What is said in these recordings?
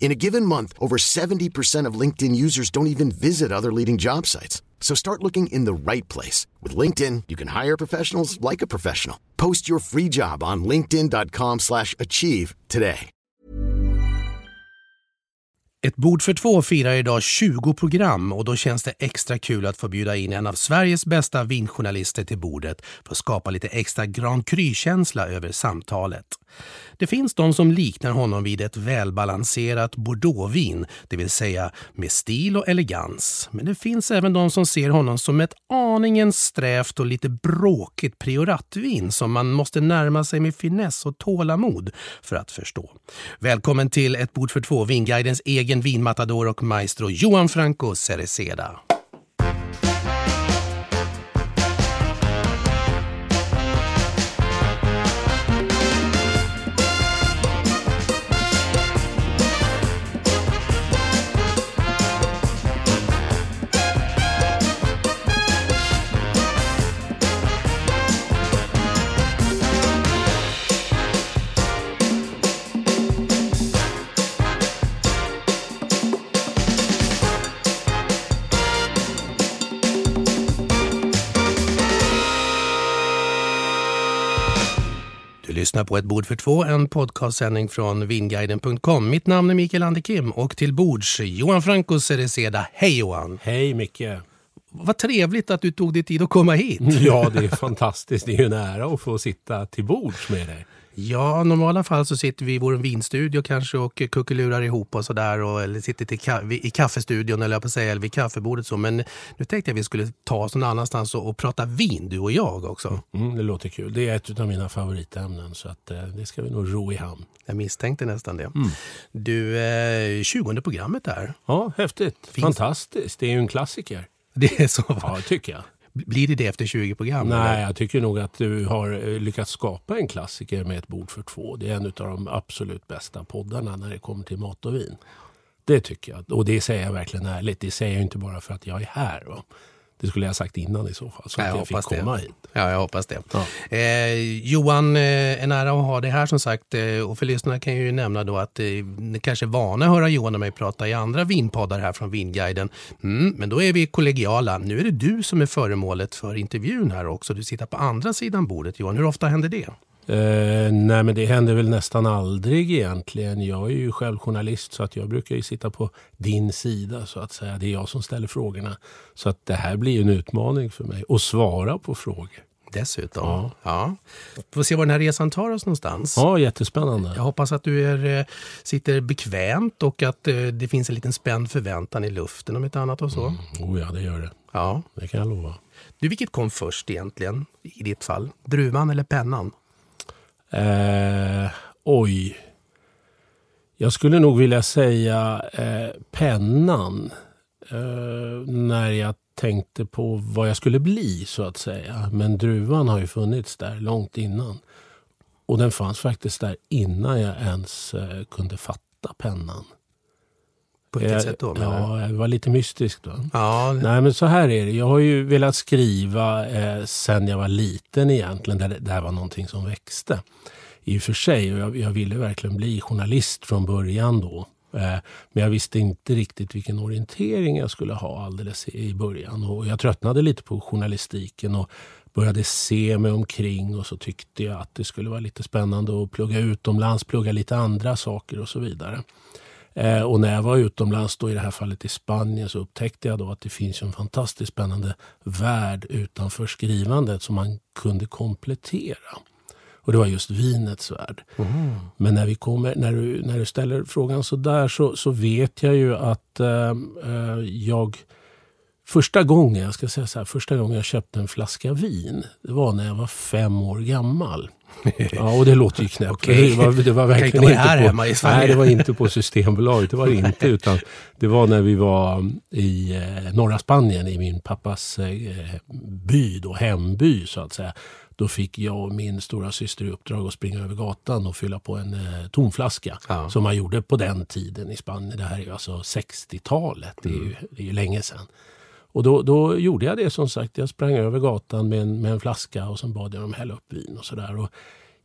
In a given month, over 70% of LinkedIn users don't even visit other leading job sites. So start looking in the right place. With LinkedIn, you can hire professionals like a professional. Post your free job on linkedin.com slash achieve today. Ett bord för två firar idag 20 program och då känns det extra kul att få bjuda in en av Sveriges bästa vinjournalister till bordet för att skapa lite extra Grand Cru-känsla över samtalet. Det finns de som liknar honom vid ett välbalanserat bordeauxvin, det vill säga med stil och elegans. Men det finns även de som ser honom som ett aningen strävt och lite bråkigt prioratvin som man måste närma sig med finess och tålamod för att förstå. Välkommen till Ett bord för två, Vinguidens egen vinmatador och maestro Johan Franco Cereceda. Lyssnar på Ett bord för två, en podcastsändning från vinguiden.com. Mitt namn är Mikael Anderkim och till bords Johan Franco Cereceda. Hej Johan! Hej Micke! Vad trevligt att du tog dig tid att komma hit. Ja, det är fantastiskt. Det är ju en ära att få sitta till bords med dig. Ja, i normala fall så sitter vi i vår vinstudio kanske och kuckelurar ihop och sådär. Eller sitter till ka- i kaffestudion eller jag på säga, eller vid kaffebordet. Så. Men nu tänkte jag att vi skulle ta oss någon annanstans och, och prata vin, du och jag också. Mm, det låter kul. Det är ett av mina favoritämnen så att, eh, det ska vi nog ro i hamn. Jag misstänkte nästan det. Du, eh, 20 programmet där. Ja, häftigt. Fantastiskt. Det är ju en klassiker. Det är så. Ja, tycker jag. Blir det det efter 20 program? Nej, eller? jag tycker nog att du har eh, lyckats skapa en klassiker med ett bord för två. Det är en av de absolut bästa poddarna när det kommer till mat och vin. Det tycker jag. Och det säger jag verkligen ärligt. Det säger jag inte bara för att jag är här. Va? Det skulle jag ha sagt innan i så fall. Så Ja, att jag jag fick hoppas det. komma hit. Ja, jag hoppas det. Ja. Eh, Johan, eh, en ära att ha dig här som sagt. Eh, och för lyssnarna kan jag ju nämna då att eh, ni kanske är vana att höra Johan och mig prata i andra vinpoddar här från Vinguiden. Mm, men då är vi kollegiala. Nu är det du som är föremålet för intervjun här också. Du sitter på andra sidan bordet Johan. Hur ofta händer det? Eh, nej men det händer väl nästan aldrig egentligen. Jag är ju själv journalist så att jag brukar ju sitta på din sida så att säga. Det är jag som ställer frågorna. Så att det här blir en utmaning för mig att svara på frågor. Dessutom. Ja. ja. Får se var den här resan tar oss någonstans. Ja, jättespännande. Jag hoppas att du är, eh, sitter bekvämt och att eh, det finns en liten spänd förväntan i luften om inte annat och så. Oh ja, det gör det. Ja. Det kan jag lova. Du, vilket kom först egentligen i ditt fall? Druvan eller pennan? Eh, oj. Jag skulle nog vilja säga eh, pennan. Eh, när jag tänkte på vad jag skulle bli så att säga. Men druvan har ju funnits där långt innan. Och den fanns faktiskt där innan jag ens eh, kunde fatta pennan. På vilket Jag- sätt då? Ja, det var lite mystiskt då. ja, Nej men så här är det. Jag har ju velat skriva eh, sen jag var liten egentligen. Där det, det här var någonting som växte. I och för sig. Och jag, jag ville verkligen bli journalist från början då. Eh, men jag visste inte riktigt vilken orientering jag skulle ha alldeles i i början. Och jag tröttnade lite på journalistiken och började se mig omkring och så tyckte jag att det skulle vara lite spännande att plugga utomlands, plugga lite andra saker och så vidare. Eh, och när jag var utomlands, då i det här fallet i Spanien, så upptäckte jag då att det finns en fantastiskt spännande värld utanför skrivandet som man kunde komplettera. Och det var just vinets värld. Mm. Men när, vi kommer, när, du, när du ställer frågan så där så, så vet jag ju att äh, jag Första gången, jag ska säga så här, första gången jag köpte en flaska vin, det var när jag var fem år gammal. Ja, och det låter ju knäppt. okay. Det var, det var verkligen inte, inte här på, hemma i Sverige. nej, det var inte på Systembolaget. Det var det inte. Utan det var när vi var i eh, norra Spanien, i min pappas eh, by, då, hemby så att säga. Då fick jag och min stora syster i uppdrag att springa över gatan och fylla på en eh, tomflaska. Ja. Som man gjorde på den tiden i Spanien. Det här är ju alltså 60-talet. Det, är ju, det är ju länge sedan. Och då, då, gjorde jag det som sagt. Jag sprang över gatan med en, med en flaska och sen bad jag dem hälla upp vin och sådär.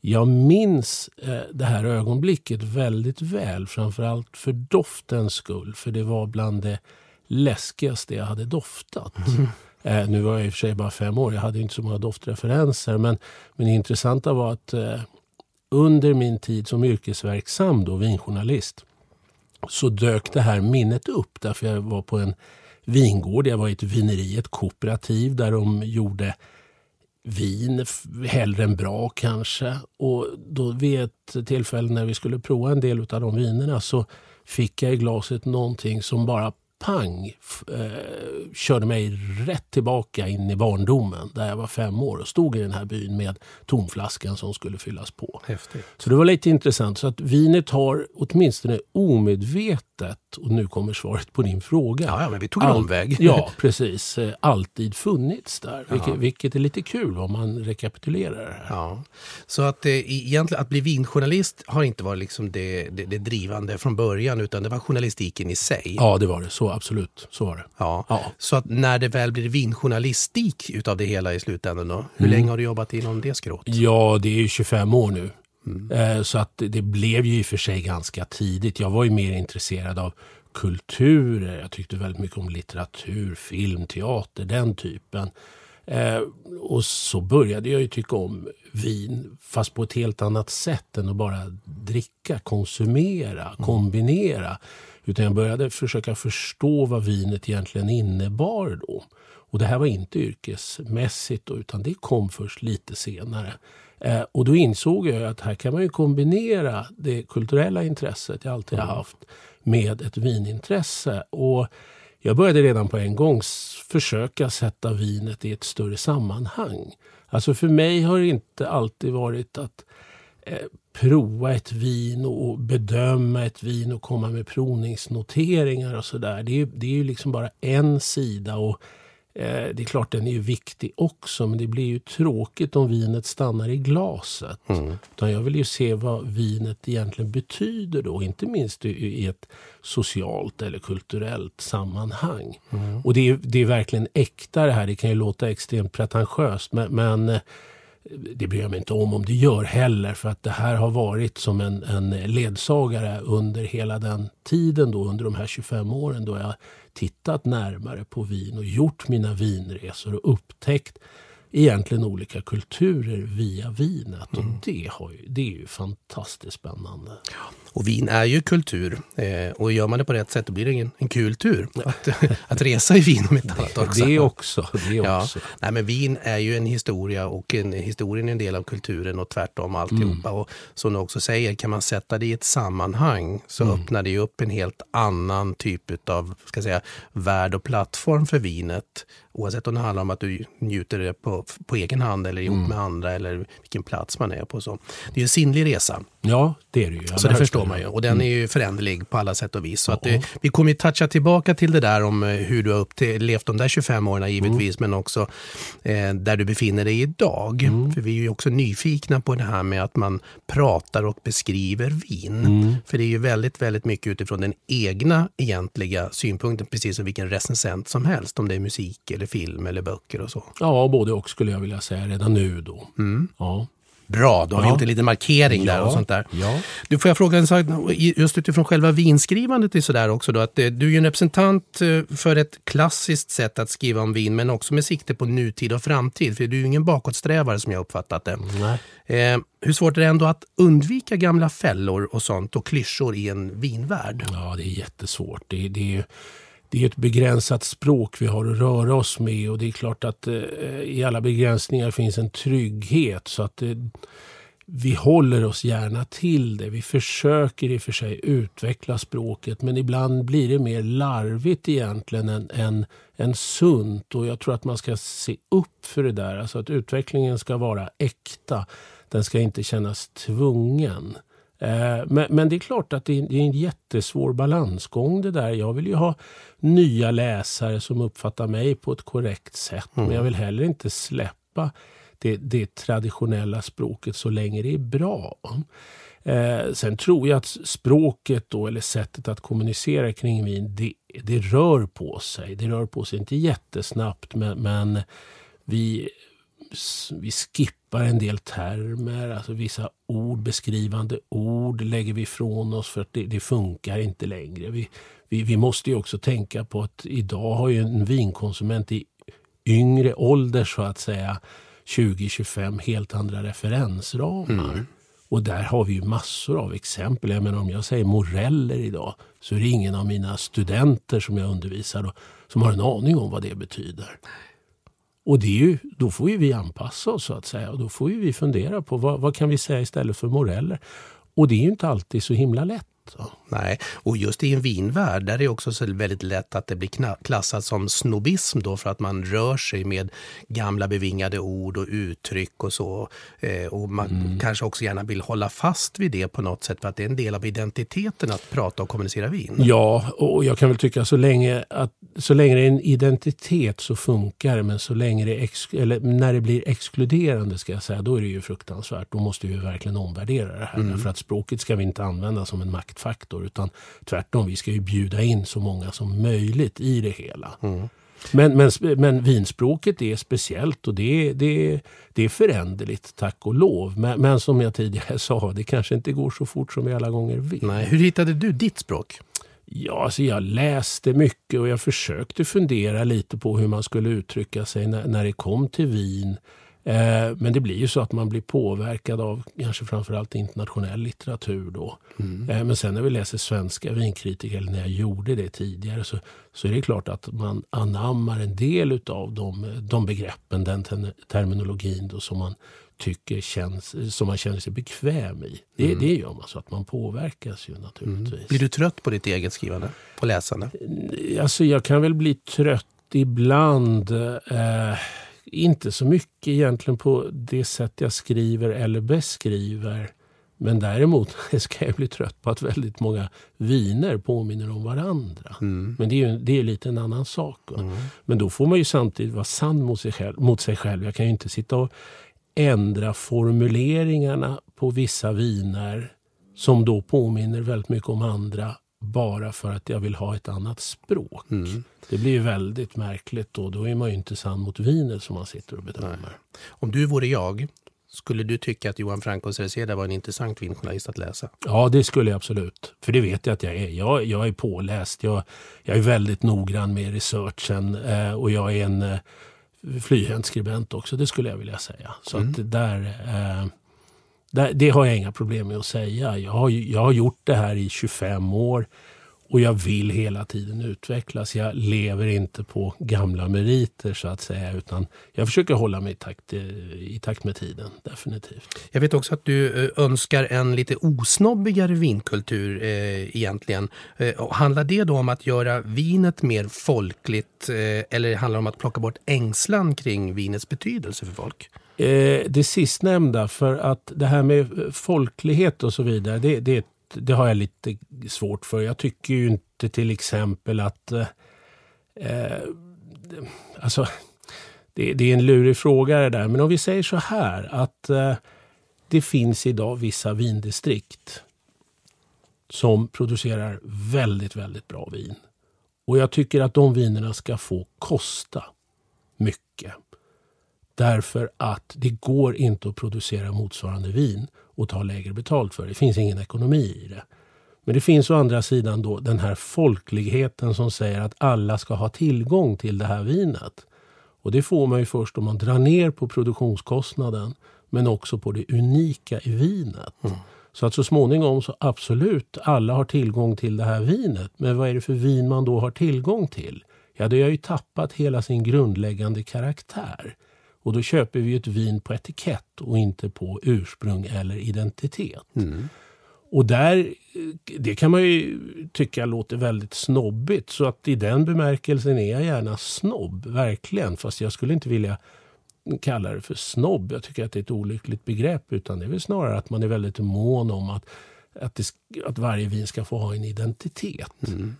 Jag minns eh, det här ögonblicket väldigt väl, framförallt för doftens skull. För det var bland det läskigaste jag hade doftat. Mm. Eh, nu var jag i och för sig bara fem år, jag hade inte så många doftreferenser. Men, men det intressanta var att eh, under min tid som yrkesverksam då, vinjournalist så dök det här minnet upp. Därför jag var på en vingård. Jag var i ett vineri, ett kooperativ där de gjorde vin, hellre än bra kanske. Och då vid ett tillfälle när vi skulle prova en del av de vinerna så fick jag i glaset någonting som bara pang eh, körde mig rätt tillbaka in i barndomen där jag var fem år och stod i den här byn med tomflaskan som skulle fyllas på. Häftigt. Så det var lite intressant. Så att vinet har åtminstone omedvetet, och nu kommer svaret på din fråga. Ja, ja men vi tog en All, omväg. ja, precis. Eh, alltid funnits där. Vilket, vilket, är lite kul om man rekapitulerar det här. Ja. Så att, eh, egentligen, att bli vinjournalist har inte varit liksom det, det, det drivande från början utan det var journalistiken i sig. Ja, det var det. Så absolut. Så var det. Ja. ja. Så att när det väl blir vinjournalistik utav det hela i slutändan då, hur mm. länge har du jobbat inom det skrået? Ja, det är ju 25 år nu. Mm. Eh, så att det blev ju i och för sig ganska tidigt. Jag var ju mer intresserad av kulturer. Jag tyckte väldigt mycket om litteratur, film, teater, den typen. Eh, och så började jag ju tycka om vin, fast på ett helt annat sätt än att bara dricka, konsumera, mm. kombinera. Utan jag började försöka förstå vad vinet egentligen innebar då. Och det här var inte yrkesmässigt då, utan det kom först lite senare. Eh, och då insåg jag att här kan man ju kombinera det kulturella intresset jag alltid har mm. haft med ett vinintresse. Och jag började redan på en gång försöka sätta vinet i ett större sammanhang. Alltså för mig har det inte alltid varit att prova ett vin och bedöma ett vin och komma med provningsnoteringar och sådär. Det är, det är ju liksom bara en sida. och eh, Det är klart den är ju viktig också men det blir ju tråkigt om vinet stannar i glaset. Mm. Utan jag vill ju se vad vinet egentligen betyder då. Inte minst i ett socialt eller kulturellt sammanhang. Mm. Och det är, det är verkligen äkta det här. Det kan ju låta extremt pretentiöst men, men det bryr jag mig inte om om det gör heller för att det här har varit som en, en ledsagare under hela den tiden då under de här 25 åren då jag tittat närmare på vin och gjort mina vinresor och upptäckt egentligen olika kulturer via vinet. Mm. Och det, har ju, det är ju fantastiskt spännande. Och vin är ju kultur. Eh, och gör man det på rätt sätt då blir det en, en kul tur. Att, att resa i vin om inte annat också. Det också. Det också. Ja. Nej, men vin är ju en historia och en, historien är en del av kulturen och tvärtom alltihopa. Mm. Och som du också säger, kan man sätta det i ett sammanhang så mm. öppnar det upp en helt annan typ av ska säga, värld och plattform för vinet. Oavsett om det handlar om att du njuter det på, på egen hand eller ihop mm. med andra eller vilken plats man är på. Så. Det är en sinnlig resa. Ja, det är det ju. Så det förstår man ju. Och den mm. är ju föränderlig på alla sätt och vis. Så att det, vi kommer ju toucha tillbaka till det där om eh, hur du har levt de där 25 åren givetvis, mm. men också eh, där du befinner dig idag. Mm. För vi är ju också nyfikna på det här med att man pratar och beskriver vin. Mm. För det är ju väldigt, väldigt mycket utifrån den egna egentliga synpunkten, precis som vilken recensent som helst, om det är musik eller film eller böcker och så. Ja, både och skulle jag vilja säga redan nu då. Mm. Ja. Bra, då har ja. vi gjort en liten markering ja. där och sånt där. Ja. Du, får jag fråga en sak, just utifrån själva vinskrivandet är sådär också då, att eh, du är en representant eh, för ett klassiskt sätt att skriva om vin, men också med sikte på nutid och framtid, för du är ju ingen bakåtsträvare som jag uppfattat det. Eh, hur svårt är det ändå att undvika gamla fällor och sånt och klyschor i en vinvärld? Ja, det är jättesvårt. Det, det är det är ett begränsat språk vi har att röra oss med och det är klart att eh, i alla begränsningar finns en trygghet. så att eh, vi håller oss gärna till det. Vi försöker i och för sig utveckla språket men ibland blir det mer larvigt egentligen än, än, än sunt. Och jag tror att man ska se upp för det där. Alltså att utvecklingen ska vara äkta. Den ska inte kännas tvungen. Eh, men, men, det är klart att det är, en jättesvår balansgång det där. Jag vill ju ha nya läsare som uppfattar mig på ett korrekt sätt. Mm. Men jag vill heller inte släppa det, det traditionella språket så länge det är bra. Eh, sen tror jag att språket då, eller sättet att kommunicera kring vin, det, det rör på sig. Det rör på sig inte jättesnabbt men, men vi, vi skippar en del termer, alltså vissa ord, beskrivande ord lägger vi ifrån oss för att det, det funkar inte längre. Vi, vi, vi måste ju också tänka på att idag har ju en vinkonsument i yngre ålder så att säga 20-25 helt andra referensramar. Mm. Och där har vi ju massor av exempel. Jag menar, om jag säger moreller idag så är det ingen av mina studenter som jag undervisar och, som har en aning om vad det betyder. Och det är ju, då får ju vi anpassa oss så att säga. Och då får ju vi fundera på vad, vad kan vi säga istället för moreller. Och det är ju inte alltid så himla lätt. Så. Nej, och just i en vinvärld där är det också så väldigt lätt att det blir klassat som snobism då för att man rör sig med gamla bevingade ord och uttryck och så. Eh, och man mm. kanske också gärna vill hålla fast vid det på något sätt för att det är en del av identiteten att prata och kommunicera vin. Ja, och jag kan väl tycka så länge, att, så länge det är en identitet så funkar det men så länge det eller när det blir exkluderande ska jag säga, då är det ju fruktansvärt. Då måste vi verkligen omvärdera det här. Mm. För att språket ska vi inte använda som en maktfaktor utan tvärtom, vi ska ju bjuda in så många som möjligt i det hela. Mm. Men, men, men vinspråket är speciellt och det, det, det är föränderligt, tack och lov. Men, men, som jag tidigare sa, det kanske inte går så fort som vi alla gånger vill. Nej. Hur hittade du ditt språk? Ja, alltså jag läste mycket och jag försökte fundera lite på hur man skulle uttrycka sig när, när det kom till vin. Eh, men det blir ju så att man blir påverkad av kanske framförallt internationell litteratur då. Mm. Eh, men sen när vi läser svenska vinkritiker, eller när jag gjorde det tidigare, så, så är det klart att man anammar en del av de, de begreppen, den terminologin då, som man tycker känns, som man känner sig bekväm i. Det, mm. det gör man så att man påverkas ju naturligtvis. Mm. Blir du trött på ditt eget skrivande och läsande? Alltså jag kan väl bli trött ibland. Eh, inte så mycket egentligen på det sätt jag skriver eller beskriver. Men däremot ska jag bli trött på att väldigt många viner påminner om varandra. Mm. Men det är ju det är lite en annan sak. Mm. Men då får man ju samtidigt vara sann mot sig, själv, mot sig själv. Jag kan ju inte sitta och ändra formuleringarna på vissa viner som då påminner väldigt mycket om andra bara för att jag vill ha ett annat språk. Mm. Det blir ju väldigt märkligt då. Då är man ju inte sann mot vinet som man sitter och bedömer. Nej. Om du vore jag, skulle du tycka att Johan Francos Reseda var en intressant vinjournalist att läsa? Ja, det skulle jag absolut. För det vet jag att jag är. Jag, jag är påläst. Jag, jag är väldigt noggrann med researchen eh, och jag är en eh, flyhänt skribent också. Det skulle jag vilja säga. Så mm. att där... Eh, det har jag inga problem med att säga. Jag har, jag har gjort det här i 25 år och jag vill hela tiden utvecklas. Jag lever inte på gamla meriter så att säga utan jag försöker hålla mig i takt, eh, i takt med tiden, definitivt. Jag vet också att du eh, önskar en lite osnobbigare vinkultur eh, egentligen. Eh, handlar det då om att göra vinet mer folkligt eh, eller handlar det om att plocka bort ängslan kring vinets betydelse för folk? Eh, det sistnämnda, för att det här med folklighet och så vidare, det, det, det har jag lite svårt för. Jag tycker ju inte till exempel att... Eh, eh, alltså, det, det, är en lurig fråga det där, men om vi säger så här att eh, det finns idag vissa vindistrikt som producerar väldigt, väldigt bra vin. Och jag tycker att de vinerna ska få kosta mycket. Därför att det går inte att producera motsvarande vin och ta lägre betalt för det. Det finns ingen ekonomi i det. Men det finns å andra sidan då den här folkligheten som säger att alla ska ha tillgång till det här vinet. Och det får man ju först om man drar ner på produktionskostnaden men också på det unika i vinet. Mm. Så att så småningom så absolut, alla har tillgång till det här vinet. Men vad är det för vin man då har tillgång till? Ja, det har ju tappat hela sin grundläggande karaktär. Och då köper vi ett vin på etikett och inte på ursprung eller identitet. Mm. Och där, det kan man ju tycka låter väldigt snobbigt. Så att i den bemärkelsen är jag gärna snobb, verkligen. Fast jag skulle inte vilja kalla det för snobb. Jag tycker att det är ett olyckligt begrepp. Utan det är väl snarare att man är väldigt mån om att, att, det, att varje vin ska få ha en identitet.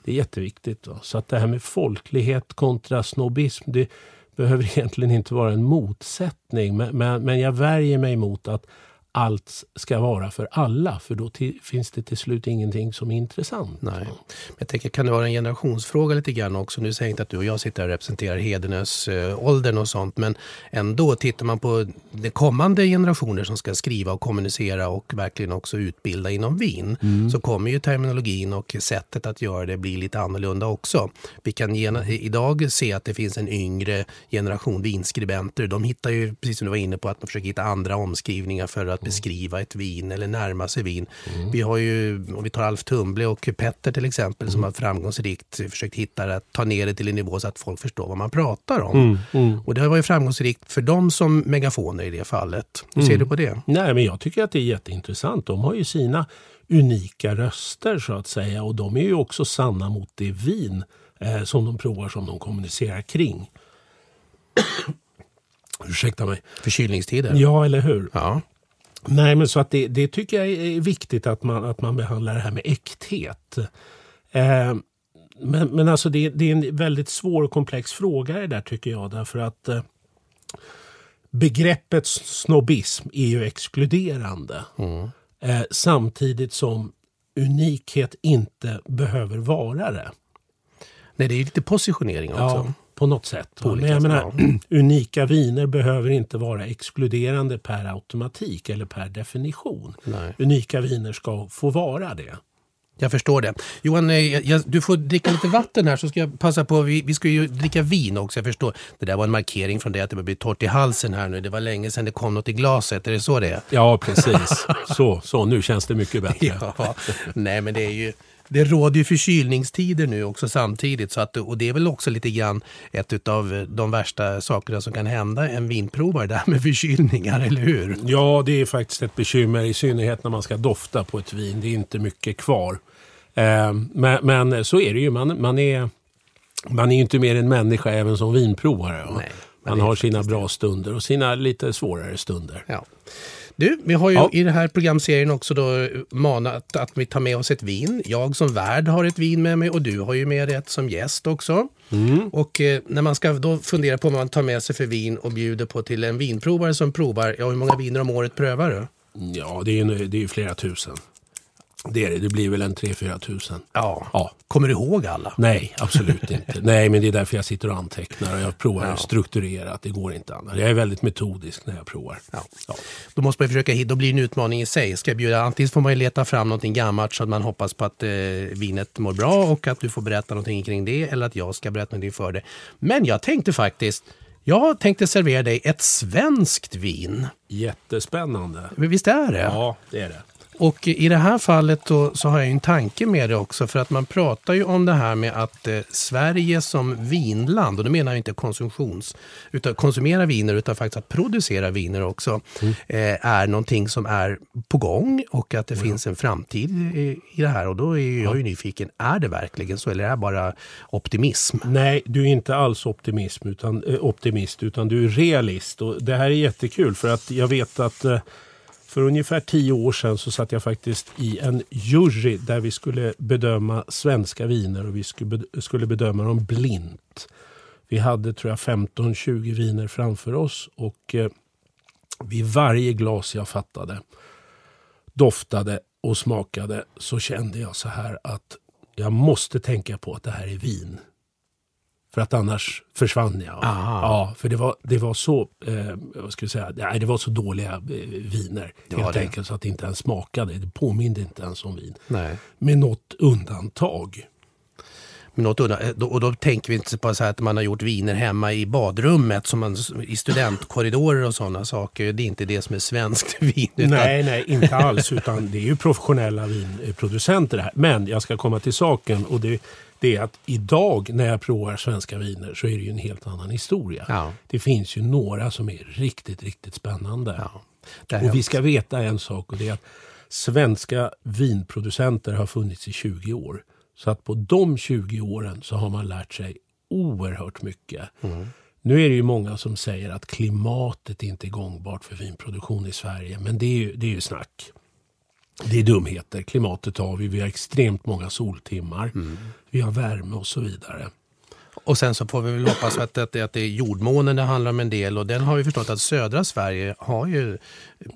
Det är jätteviktigt. Va? Så att det här med folklighet kontra snobbism, det behöver egentligen inte vara en motsättning. Men, men, men jag värjer mig mot att allt ska vara för alla, för då till, finns det till slut ingenting som är intressant. Nej. Jag tänker, kan det vara en generationsfråga lite grann också? Nu säger jag inte att du och jag sitter här och representerar Hedenös äh, åldern och sånt, men ändå tittar man på de kommande generationer som ska skriva och kommunicera och verkligen också utbilda inom vin, Mm. så kommer ju terminologin och sättet att göra det bli lite annorlunda också. Vi kan gena, idag se att det finns en yngre generation vinskribenter. De hittar ju, precis som du var inne på, att man försöker hitta andra omskrivningar för att beskriva ett vin eller närma sig vin. Vi har ju, om vi tar Alf Tumble och Petter till exempel, som har framgångsrikt försökt hitta att ta ner det till en nivå så att folk förstår vad man pratar om. Och det har varit framgångsrikt för dem som megafoner i det fallet. Hur ser du på det? Nej, men jag tycker att det är jätteintressant. De har ju sina unika röster så att säga och de är ju också sanna mot det vin eh, som de provar, som de kommunicerar kring. Ursäkta mig. Förkylningstider? Ja, eller hur? Ja. Nej, men så att det, det tycker jag är viktigt att man, att man behandlar det här med äkthet. Eh, men, men alltså det, det är en väldigt svår och komplex fråga det där tycker jag. Därför att eh, begreppet snobbism är ju exkluderande. Eh, samtidigt som unikhet inte behöver vara det. Nej, det är lite positionering också. Ja, på något sätt. På Men jag sätt, menar, unika viner behöver inte vara exkluderande per automatik eller per definition. Nej. Unika viner ska få vara det. Jag förstår det. Johan, eh, jag, jag, du får dricka lite vatten här så ska jag passa på. Vi, vi ska ju dricka vin också, jag förstår. Det där var en markering från det att det börjar bli torrt i halsen här nu. Det var länge sedan det kom något i glaset, är det så det är? Ja, precis. så, så, nu känns det mycket bättre. Ja, nej men det är ju... Det råder ju förkylningstider nu också samtidigt. Så att, och det är väl också lite grann ett av de värsta sakerna som kan hända en vinprovare, det här med förkylningar, eller hur? Ja, det är faktiskt ett bekymmer, i synnerhet när man ska dofta på ett vin. Det är inte mycket kvar. Eh, men, men så är det ju. Man, man, är, man är ju inte mer än människa även som vinprovare. va? Nej, man har sina bra stunder och sina lite svårare stunder. Ja. Du, vi har ju Ja. i den här programserien också då manat att vi tar med oss ett vin. Jag som värd har ett vin med mig och du har ju med dig ett som gäst också. Och eh, när man ska då fundera på vad man tar med sig för vin och bjuder på till en vinprovare som provar, ja hur många viner om året prövar du? Ja, det är ju det är ju flera tusen. Det är det. Det blir väl en 3-4 tusen. Ja. Ja. Kommer du ihåg alla? Nej, absolut inte. Nej, men det är därför jag sitter och antecknar och jag provar strukturerat. Det går inte annars. Jag är väldigt metodisk när jag provar. Ja. Ja. Då måste man försöka hitta, då blir det en utmaning i sig. Ska jag bjuda, antingen får man leta fram någonting gammalt så att man hoppas på att eh, vinet mår bra och att du får berätta någonting kring det eller att jag ska berätta någonting för dig. Men jag tänkte faktiskt, jag tänkte servera dig ett svenskt vin. Jättespännande. Visst är det? Ja, det är det. Och i det här fallet då, så har jag en tanke med det också. För att man pratar ju om det här med att eh, Sverige som vinland, och då menar jag inte konsumtions, utan konsumera viner, utan faktiskt att producera viner också, eh, är någonting som är på gång och att det finns en framtid i, i det här. Och då är ju jag ju nyfiken, är det verkligen så eller är det bara optimism? Nej, du är inte alls optimism, utan, eh, optimist, utan du är realist. Och det här är jättekul för att jag vet att eh, för ungefär tio år sedan så satt jag faktiskt i en jury där vi skulle bedöma svenska viner och vi skulle, bedöma dem blint. Vi hade tror jag 15-20 viner framför oss och eh, vid varje glas jag fattade, doftade och smakade så kände jag så här att jag måste tänka på att det här är vin. För att annars försvann jag. Aha. Ja, för det var, det var så eh, vad ska jag säga, nej, det var så dåliga eh, viner. Det helt enkelt så att det inte ens smakade. Det påminde inte ens om vin. Nej. Med något undantag. Men något undan, då- och då tänker vi inte på så att man har gjort viner hemma i badrummet som man, i studentkorridorer och sådana saker. Det är inte det som är svenskt vin. Utan, Nej, nej, inte alls. Utan det är ju professionella vinproducenter det här. Men jag ska komma till saken. Och det, det är att idag när jag provar svenska viner så är det ju en helt annan historia. Ja. Det finns ju några som är riktigt, riktigt spännande. Ja, och vi ska veta en sak och det är att svenska vinproducenter har funnits i 20 år. Så att på de 20 åren så har man lärt sig oerhört mycket. Nu är det ju många som säger att klimatet inte är gångbart för vinproduktion i Sverige. Men det är ju, det är ju snack. Det är dumheter. Klimatet har vi. Vi har extremt många soltimmar. Vi har värme och så vidare. Och sen så får vi väl hoppas att, att, att det är jordmånen det handlar om en del och den har vi förstått att södra Sverige har ju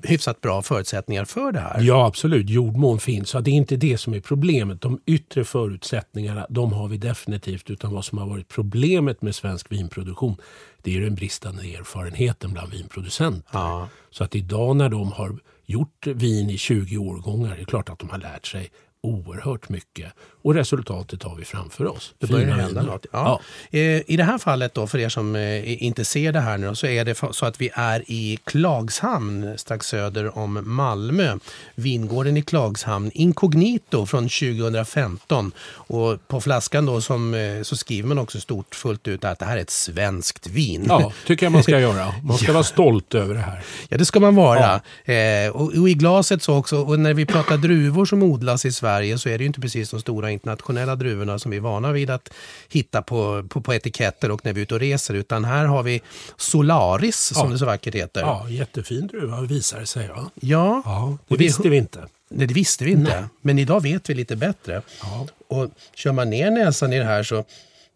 hyfsat bra förutsättningar för det här. Ja, absolut. Jordmån finns. Så det är inte det som är problemet. De yttre förutsättningarna, de har vi definitivt. Utan vad som har varit problemet med svensk vinproduktion, det är den bristande erfarenheten bland vinproducenter. Ja. Så att idag när de har gjort vin i 20 årgångar, det är klart att de har lärt sig oerhört mycket. Och resultatet har vi framför oss. Det börjar hända något. Ja. Eh, I det här fallet då, för er som eh, inte ser det här nu, så är det så att vi är i Klagshamn strax söder om Malmö. Vingården i Klagshamn, inkognito från 2015. Och på flaskan då som, eh, så skriver man också stort fullt ut att det här är ett svenskt vin. Ja, tycker jag man ska göra. Man ska vara stolt över det här. Ja, det ska man vara. Eh, och, och i glaset så också, och när vi pratar druvor som odlas i Sverige så är det ju inte precis de stora internationella druvorna som vi är vana vid att hitta på, på, på etiketter och när vi är ute och reser. Utan här har vi Solaris som Ja. det så vackert heter. Ja, jättefin druva visar det sig. Ja, Ja, ja det och visste vi inte. Nej, det visste vi inte. Men idag vet vi lite bättre. Ja. Och kör man ner näsan i det här så,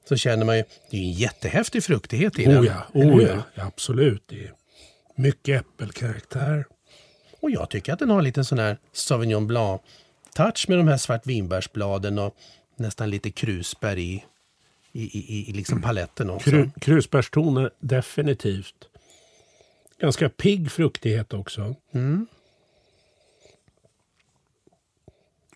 så känner man ju, det är en jättehäftig fruktighet i den. Oh ja, oh ja, absolut. Det är mycket äppelkaraktär. Och jag tycker att den har en liten sån här Sauvignon Blanc-touch med de här svartvinbärsbladen och nästan lite krusbär i, i, i, i liksom paletten också. Kru, krusbärstoner definitivt. Ganska pigg fruktighet också. Mm.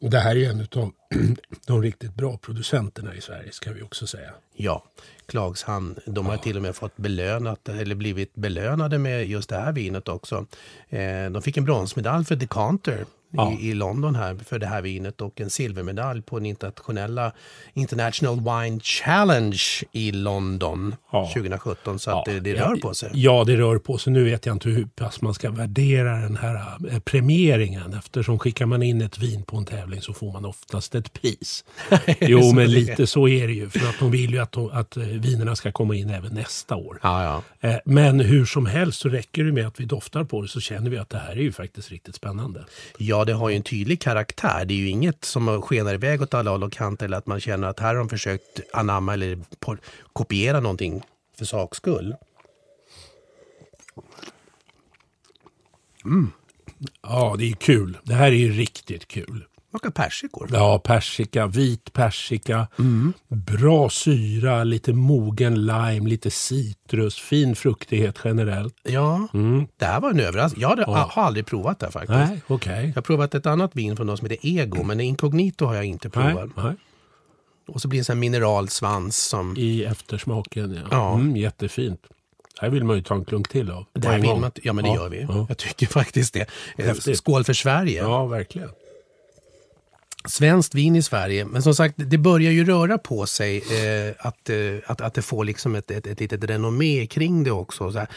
Och det här är en av de riktigt bra producenterna i Sverige ska vi också säga. Ja, Klagshamn, de har till och med fått belönat, eller blivit belönade med just det här vinet också. Eh, de fick en bronsmedalj för Decanter Ja. i, i London här för det här vinet och en silvermedalj på den internationella International Wine Challenge i London Ja. 2017. Så att det, det rör på sig. Ja, det rör på sig. Nu vet jag inte hur pass man ska värdera den här eh, premieringen. Eftersom skickar man in ett vin på en tävling så får man oftast ett pris. jo, men lite så är det ju. För att de vill ju att, de, att eh, vinerna ska komma in även nästa år. Ja, ja. Eh, Men hur som helst så räcker det med att vi doftar på det så känner vi att det här är ju faktiskt riktigt spännande. Ja, det har ju en tydlig karaktär. Det är ju inget som skenar iväg åt alla håll och kanter eller att man känner att här har de försökt anamma eller kopiera någonting för saks skull. Mm. Ja, det är kul. Det här är ju riktigt kul. Smakar persikor. Ja, persika, vit persika, bra syra, lite mogen lime, lite citrus, fin fruktighet generellt. Ja, det här var en överraskning. Jag hade, Ja. har aldrig provat det här faktiskt. Nej, okej. Jag har provat ett annat vin från något som heter Ego, men Incognito har jag inte Nej, provat. nej. Och så blir det en sån här mineralsvans som... I eftersmaken, ja. Ja. Mm, jättefint. Det här vill man ju ta en klunk till av. Det här vill man, ja, men det Ja, gör vi. Ja, Jag tycker faktiskt det. Häftigt. Skål för Sverige. ja verkligen. Svenskt vin i Sverige. Men som sagt, det börjar ju röra på sig eh, att, eh, att, att det får liksom ett, ett, ett litet renommé kring det också. Så här.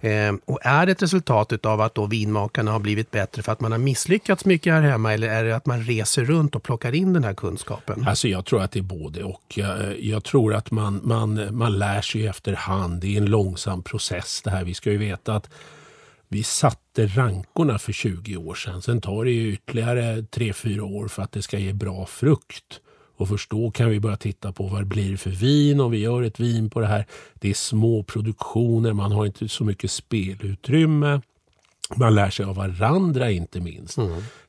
Eh, och är det ett resultat av att då vinmakarna har blivit bättre för att man har misslyckats mycket här hemma eller är det att man reser runt och plockar in den här kunskapen? Alltså jag tror att det är både och. Jag, eh, jag tror att man, man, man lär sig efterhand. Det är en långsam process det här. Vi ska ju veta att vi satte rankorna för 20 år sedan. Sen tar det ju ytterligare 3-4 år för att det ska ge bra frukt. Och först då kan vi börja titta på vad det blir för vin om vi gör ett vin på det här. Det är små produktioner, man har inte så mycket spelutrymme. Man lär sig av varandra inte minst.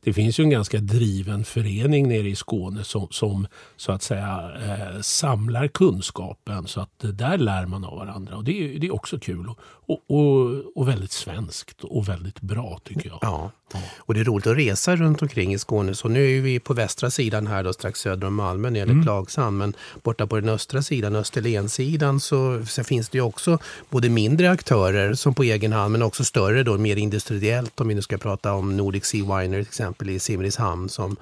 Det finns ju en ganska driven förening nere i Skåne som, som så att säga eh, samlar kunskapen. Så att där lär man av varandra. Och det är, det är också kul och, och, och, väldigt svenskt och väldigt bra tycker jag. Ja, och det är roligt att resa runt omkring i Skåne. Så nu är vi på västra sidan här då, strax söder om Malmö när det gäller Klagshamn. Men borta på den östra sidan, Österlensidan, så, så finns det ju också både mindre aktörer som på egen hand men också större då, mer industriellt om vi nu ska prata om Nordic Sea Winer till exempel i Simrishamn som,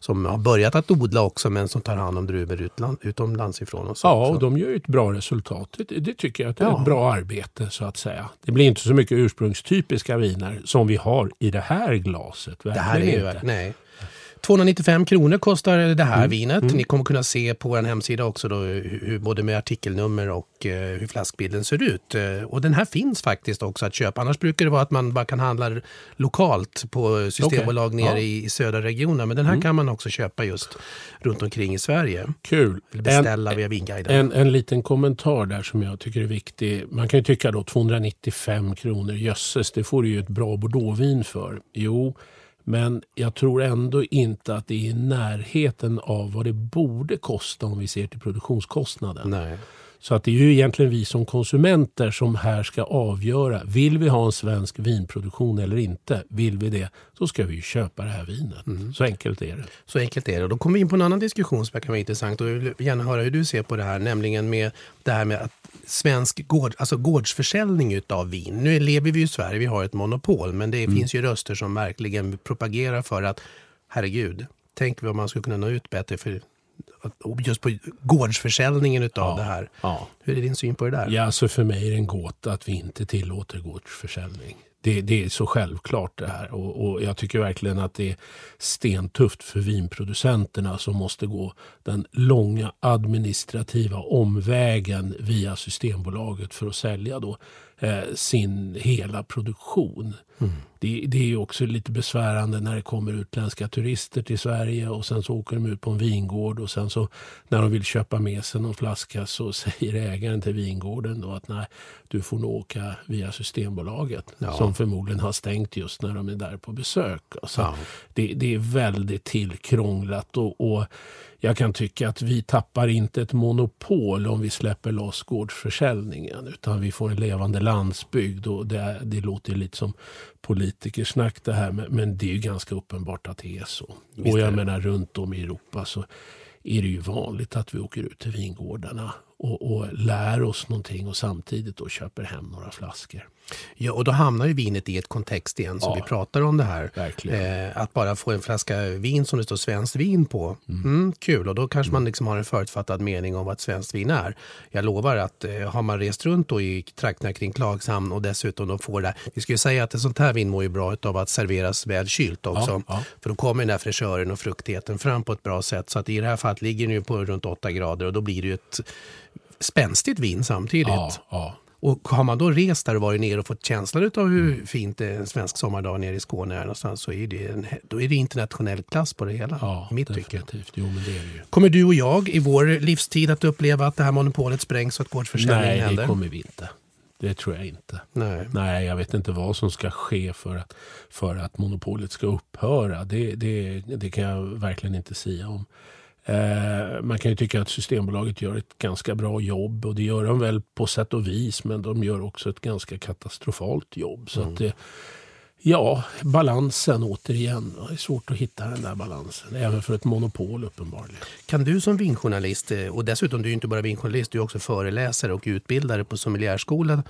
som har börjat att odla också men som tar hand om druvor utland, utomlands ifrån. Och så, ja, och de gör ett bra resultat. Det, det tycker jag att det är Ja. ett bra arbete så att säga. Det blir inte så mycket ursprungstypiska viner som vi har i det här glaset. Det här är ju nej. 295 kronor kostar det här Mm. vinet. Ni kommer kunna se på vår hemsida också då, hur, både med artikelnummer och eh, hur flaskbilden ser ut. Eh, och den här finns faktiskt också att köpa. Annars brukar det vara att man bara kan handla lokalt på systembolag Okej. nere Ja. i, i södra regionen. Men den här kan man också köpa just runt omkring i Sverige. Kul. Beställa via Vinguiden. En, en liten kommentar där som jag tycker är viktig. Man kan ju tycka då 295 kronor, jösses, det får du ju ett bra bordeauxvin för. Jo, men jag tror ändå inte att det är i närheten av vad det borde kosta om vi ser till produktionskostnaden. Nej. Så att det är ju egentligen vi som konsumenter som här ska avgöra. Vill vi ha en svensk vinproduktion eller inte? Vill vi det, så ska vi ju köpa det här vinet. Så enkelt är det. Så enkelt är det. Och då kommer vi in på en annan diskussion som kan vara intressant och jag vill gärna höra hur du ser på det här, nämligen med det här med att svensk gård, alltså gårdsförsäljning utav vin. Nu lever vi i Sverige, vi har ett monopol, men det finns ju röster som verkligen propagerar för att herregud, tänk vad man skulle kunna nå ut bättre för just på gårdsförsäljningen utav det här. Ja. Hur är din syn på det där? Ja, alltså för mig är det en gåta att vi inte tillåter gårdsförsäljning. Det, det är så självklart det här. Och, och jag tycker verkligen att det är stentufft för vinproducenterna som måste gå den långa administrativa omvägen via Systembolaget för att sälja då, eh, sin hela produktion. Det, det är också lite besvärande när det kommer utländska turister till Sverige och sen så åker de ut på en vingård och sen så när de vill köpa med sig någon flaska så säger ägaren till vingården då att nej, du får nog åka via Systembolaget Ja. som förmodligen har stängt just när de är där på besök. Alltså, Ja. det, det är väldigt tillkrånglat och, och jag kan tycka att vi tappar inte ett monopol om vi släpper loss gårdsförsäljningen utan vi får en levande landsbygd och det, det låter lite som politikersnack det här men, men det är ju ganska uppenbart att det är så. Visst och jag menar runt om i Europa så är det ju vanligt att vi åker ut till vingårdarna och, och lär oss någonting och samtidigt då köper hem några flaskor. Ja, och då hamnar ju vinet i ett kontext igen som Ja. vi pratar om det här. Eh, att bara få en flaska vin som det står svenskt vin på. Mm. kul, och då kanske man liksom har en förutfattad mening om vad svenskt vin är. Jag lovar att eh, har man rest runt då i trakterna kring Klagshamn och dessutom då får det, vi ska ju säga att ett sånt här vin mår ju bra av att serveras väl kylt också. Ja, ja. För då kommer den där fräschören och fruktigheten fram på ett bra sätt. Så att i det här fallet ligger den ju på runt 8 grader och då blir det ju ett spänstigt vin samtidigt. Ja. Och har man då rest där och varit nere och fått känslan av hur fint det är en svensk sommardag nere i Skåne är någonstans så är det, en, då är det internationell klass på det hela. ja mitt definitivt. Jo, men det är det ju. Kommer du och jag i vår livstid att uppleva att det här monopolet sprängs och att gårdsförsäljningen Nej, händer? det kommer vi inte. Det tror jag inte. Nej. Nej, jag vet inte vad som ska ske för att, för att monopolet ska upphöra. Det, det, det kan jag verkligen inte säga om. Eh, man kan ju tycka att Systembolaget gör ett ganska bra jobb och det gör de väl på sätt och vis men de gör också ett ganska katastrofalt jobb. Så att det, ja, balansen återigen. Det är svårt att hitta den där balansen även för ett monopol uppenbarligen. Kan du som vinjournalist, eh, och dessutom du är inte bara vinjournalist, du är också föreläsare och utbildare på sommelierskola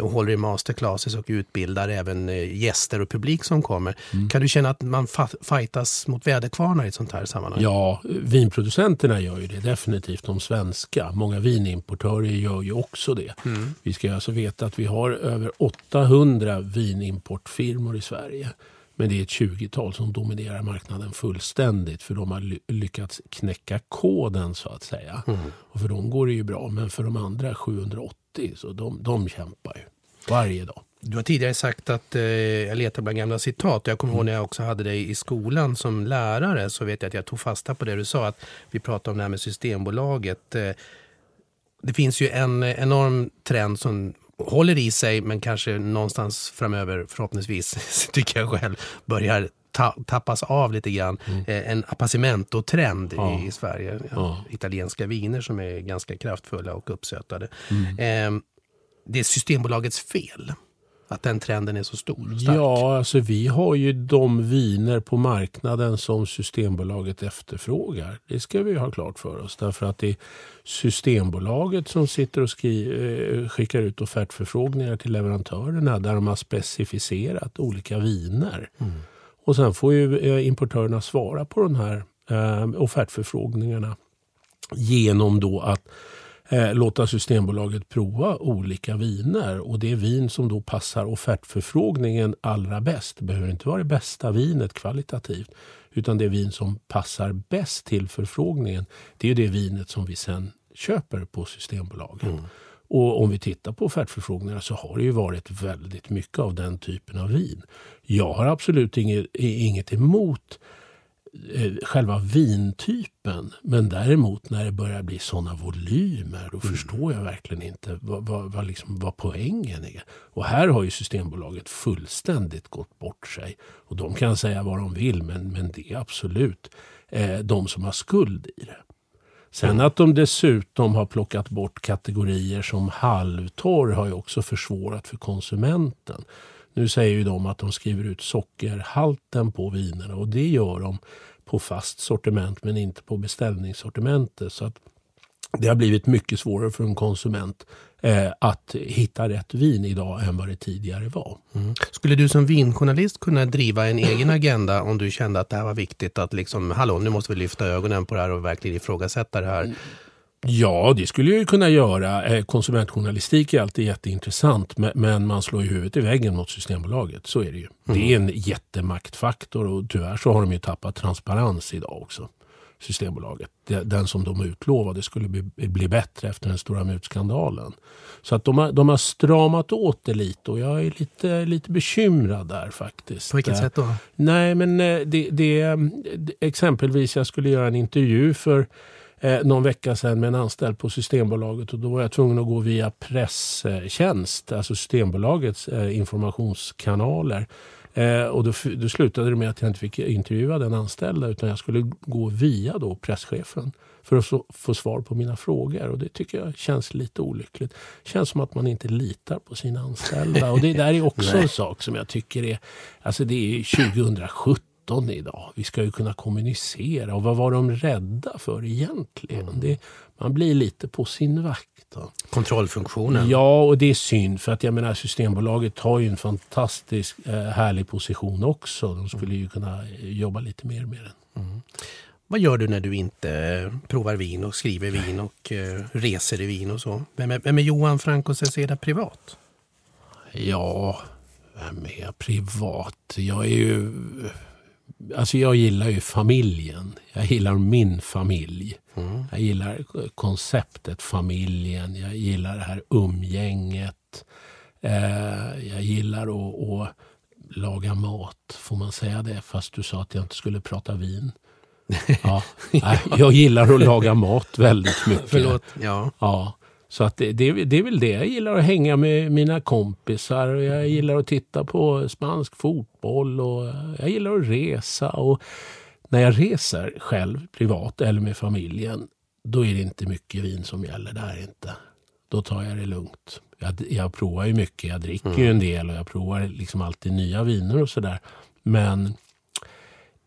och håller i masterclasses och utbildar även eh, gäster och publik som kommer. Kan du känna att man fightas mot väderkvarnar i ett sånt här sammanhang? Ja, vinproducenterna gör ju det definitivt. De svenska. Många vinimportörer gör ju också det. Vi ska alltså veta att vi har över 800 vinimportfirmor Sverige. Men det är ett 20-tal som dominerar marknaden fullständigt för de har ly- lyckats knäcka koden så att säga. Och för dem går det ju bra, men för de andra 780 så de, de kämpar ju varje dag. Du har tidigare sagt att eh, jag letar bland gamla citat. Jag kommer ihåg när jag också hade dig i skolan som lärare så vet jag att jag tog fasta på det du sa. Att vi pratade om det här med Systembolaget. Eh, det finns ju en enorm trend som håller i sig men kanske någonstans framöver förhoppningsvis, tycker jag själv, börjar ta, tappas av lite grann. Eh, en appassimento-trend Ja. i, i Sverige. Ja. Italienska viner som är ganska kraftfulla och uppsötade. Eh, det är Systembolagets fel Att den trenden är så stor? Stark. Ja, alltså vi har ju de viner på marknaden som Systembolaget efterfrågar. Det ska vi ha klart för oss. Därför att det är Systembolaget som sitter och skri- eh, skickar ut offertförfrågningar till leverantörerna där de har specificerat olika viner. Mm. Och sen får ju eh, importörerna svara på de här eh, offertförfrågningarna genom då att eh, låta Systembolaget prova olika viner. Och det vin som då passar offertförfrågningen allra bäst. Det behöver inte vara det bästa vinet kvalitativt. Utan det vin som passar bäst till förfrågningen. Det är det vinet som vi sen köper på Systembolaget. Mm. Och om vi tittar på offertförfrågningarna så har det ju varit väldigt mycket av den typen av vin. Jag har absolut inget, inget emot själva vintypen. Men däremot när det börjar bli sådana volymer då mm. förstår jag verkligen inte vad, vad, vad, liksom, vad poängen är. Och här har ju Systembolaget fullständigt gått bort sig. Och de kan säga vad de vill men, men det är absolut eh, de som har skuld i det. Sen att de dessutom har plockat bort kategorier som halvtorr har ju också försvårat för konsumenten. Nu säger ju de att de skriver ut sockerhalten på vinerna och det gör de på fast sortiment men inte på beställningssortimentet. Så att det har blivit mycket svårare för en konsument eh, att hitta rätt vin idag än vad det tidigare var. Mm. Skulle du som vinjournalist kunna driva en egen agenda om du kände att det här var viktigt att liksom, hallå, nu måste vi lyfta ögonen på det här och verkligen ifrågasätta det här? Ja, det skulle jag ju kunna göra. Eh, konsumentjournalistik är alltid jätteintressant men man slår ju huvudet i väggen mot Systembolaget. Så är det ju. Mm. Det är en jättemaktfaktor och tyvärr så har de ju tappat transparens idag också. Systembolaget. Den som de utlovade skulle bli, bli bättre efter den stora mutskandalen. Så att de har, de har stramat åt det lite och jag är lite, lite bekymrad där faktiskt. På vilket sätt då? Nej men eh, det, det, exempelvis jag skulle göra en intervju för eh, någon vecka sedan med en anställd på Systembolaget och då var jag tvungen att gå via presstjänst, alltså Systembolagets eh, informationskanaler. Eh, och då, då slutade det med att jag inte fick intervjua den anställda utan jag skulle gå via då presschefen för att få, få svar på mina frågor. Och Det tycker jag känns lite olyckligt. Det känns som att man inte litar på sina anställda. Och Det där är också en sak som jag tycker är... Alltså det är 2017 19 idag. Vi ska ju kunna kommunicera. Och vad var de rädda för egentligen? Mm. Det, man blir lite på sin vakt. Kontrollfunktionen. Ja, och det är synd. För att jag menar Systembolaget har ju en fantastisk eh, härlig position också. De skulle ju kunna jobba lite mer med den. Mm. Vad gör du när du inte provar vin och skriver vin och reser i vin och så? Vem är, vem är Johan Franco Ceseda privat? Ja, vem är jag privat? Jag är ju Alltså jag gillar ju familjen. Jag gillar min familj. Mm. Jag gillar konceptet familjen. Jag gillar det här umgänget. Eh, jag gillar att, att, laga mat. Får man säga det? Fast du sa att jag inte skulle prata vin. Ja. ja. Jag gillar att laga mat väldigt mycket. Förlåt. Ja. ja. Så att det, det, det, är väl det. Jag gillar att hänga med mina kompisar och jag gillar att titta på spansk fotboll och jag gillar att resa. Och när jag reser själv, privat eller med familjen, då är det inte mycket vin som gäller där inte. Då tar jag det lugnt. Jag, jag provar ju mycket, jag dricker mm. ju en del och jag provar liksom alltid nya viner och sådär. Men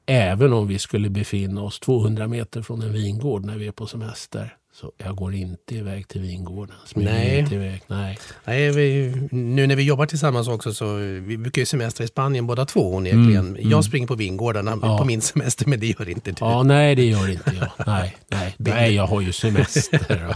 även om vi skulle befinna oss 200 meter från en vingård när vi är på semester så jag går inte iväg till vingården. Nej. Inte iväg. Nej. Nej vi, nu när vi jobbar tillsammans också så vi brukar ju semestra i Spanien båda två onekligen. Mm, jag mm. springer på vingårdarna ja. på min semester men det gör inte du. Ja, nej det gör inte jag. Nej, nej. nej jag har ju semester.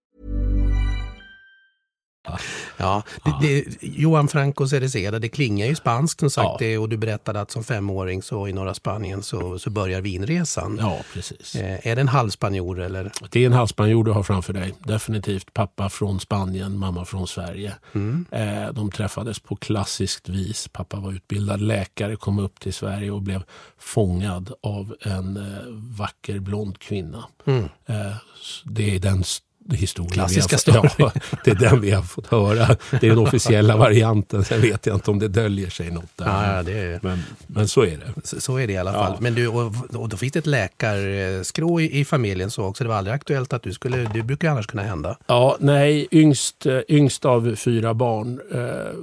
Ja, det, det, Johan Franco Cereceda, det klingar ju spanskt som sagt Ja. det, och du berättade att som femåring så i norra Spanien så, så börjar vinresan. Ja, precis. Eh, är det en halvspanjor eller? Det är en halsbanjor du har framför dig. Definitivt pappa från Spanien, mamma från Sverige. Eh, de träffades på klassiskt vis. Pappa var utbildad läkare, kom upp till Sverige och blev fångad av en eh, vacker blond kvinna. Eh, s- det är den st- historien Klassiska story. ja, Det är den vi har fått höra. Det är den officiella varianten. Sen vet jag inte om det döljer sig något där. Ja, ja, det är, Men, men så är det. så, så är det i alla fall. Men du, och, och då finns det ett läkarskrå i, i familjen så också. Det var aldrig aktuellt att du skulle, det brukar ju annars kunna hända. Ja, nej, yngst, eh, yngst av fyra barn. Eh,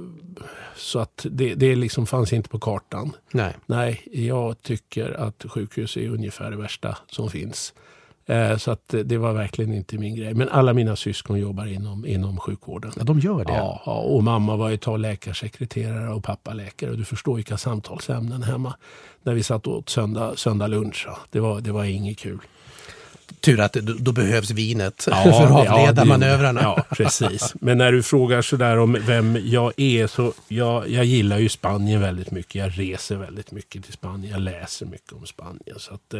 så att det, det liksom fanns inte på kartan. Nej. Nej, jag tycker att sjukhus är ungefär det värsta som finns. Eh, så att det var verkligen inte min grej. Men alla mina syskon jobbar inom, inom sjukvården. Ja, de gör det. Ja, ja, och mamma var ju tag läkarsekreterare och pappa läkare. Och du förstår vilka samtalsämnen hemma. När vi satt och åt söndag, söndag lunch. ja. Det, var, det var inget kul. Tur att då, behövs vinet för Ja, att avleda det- manövrarna. Ja, precis. Men när du frågar sådär om vem jag är så jag, jag gillar ju Spanien väldigt mycket. Jag reser väldigt mycket till Spanien. Jag läser mycket om Spanien. Så att, eh,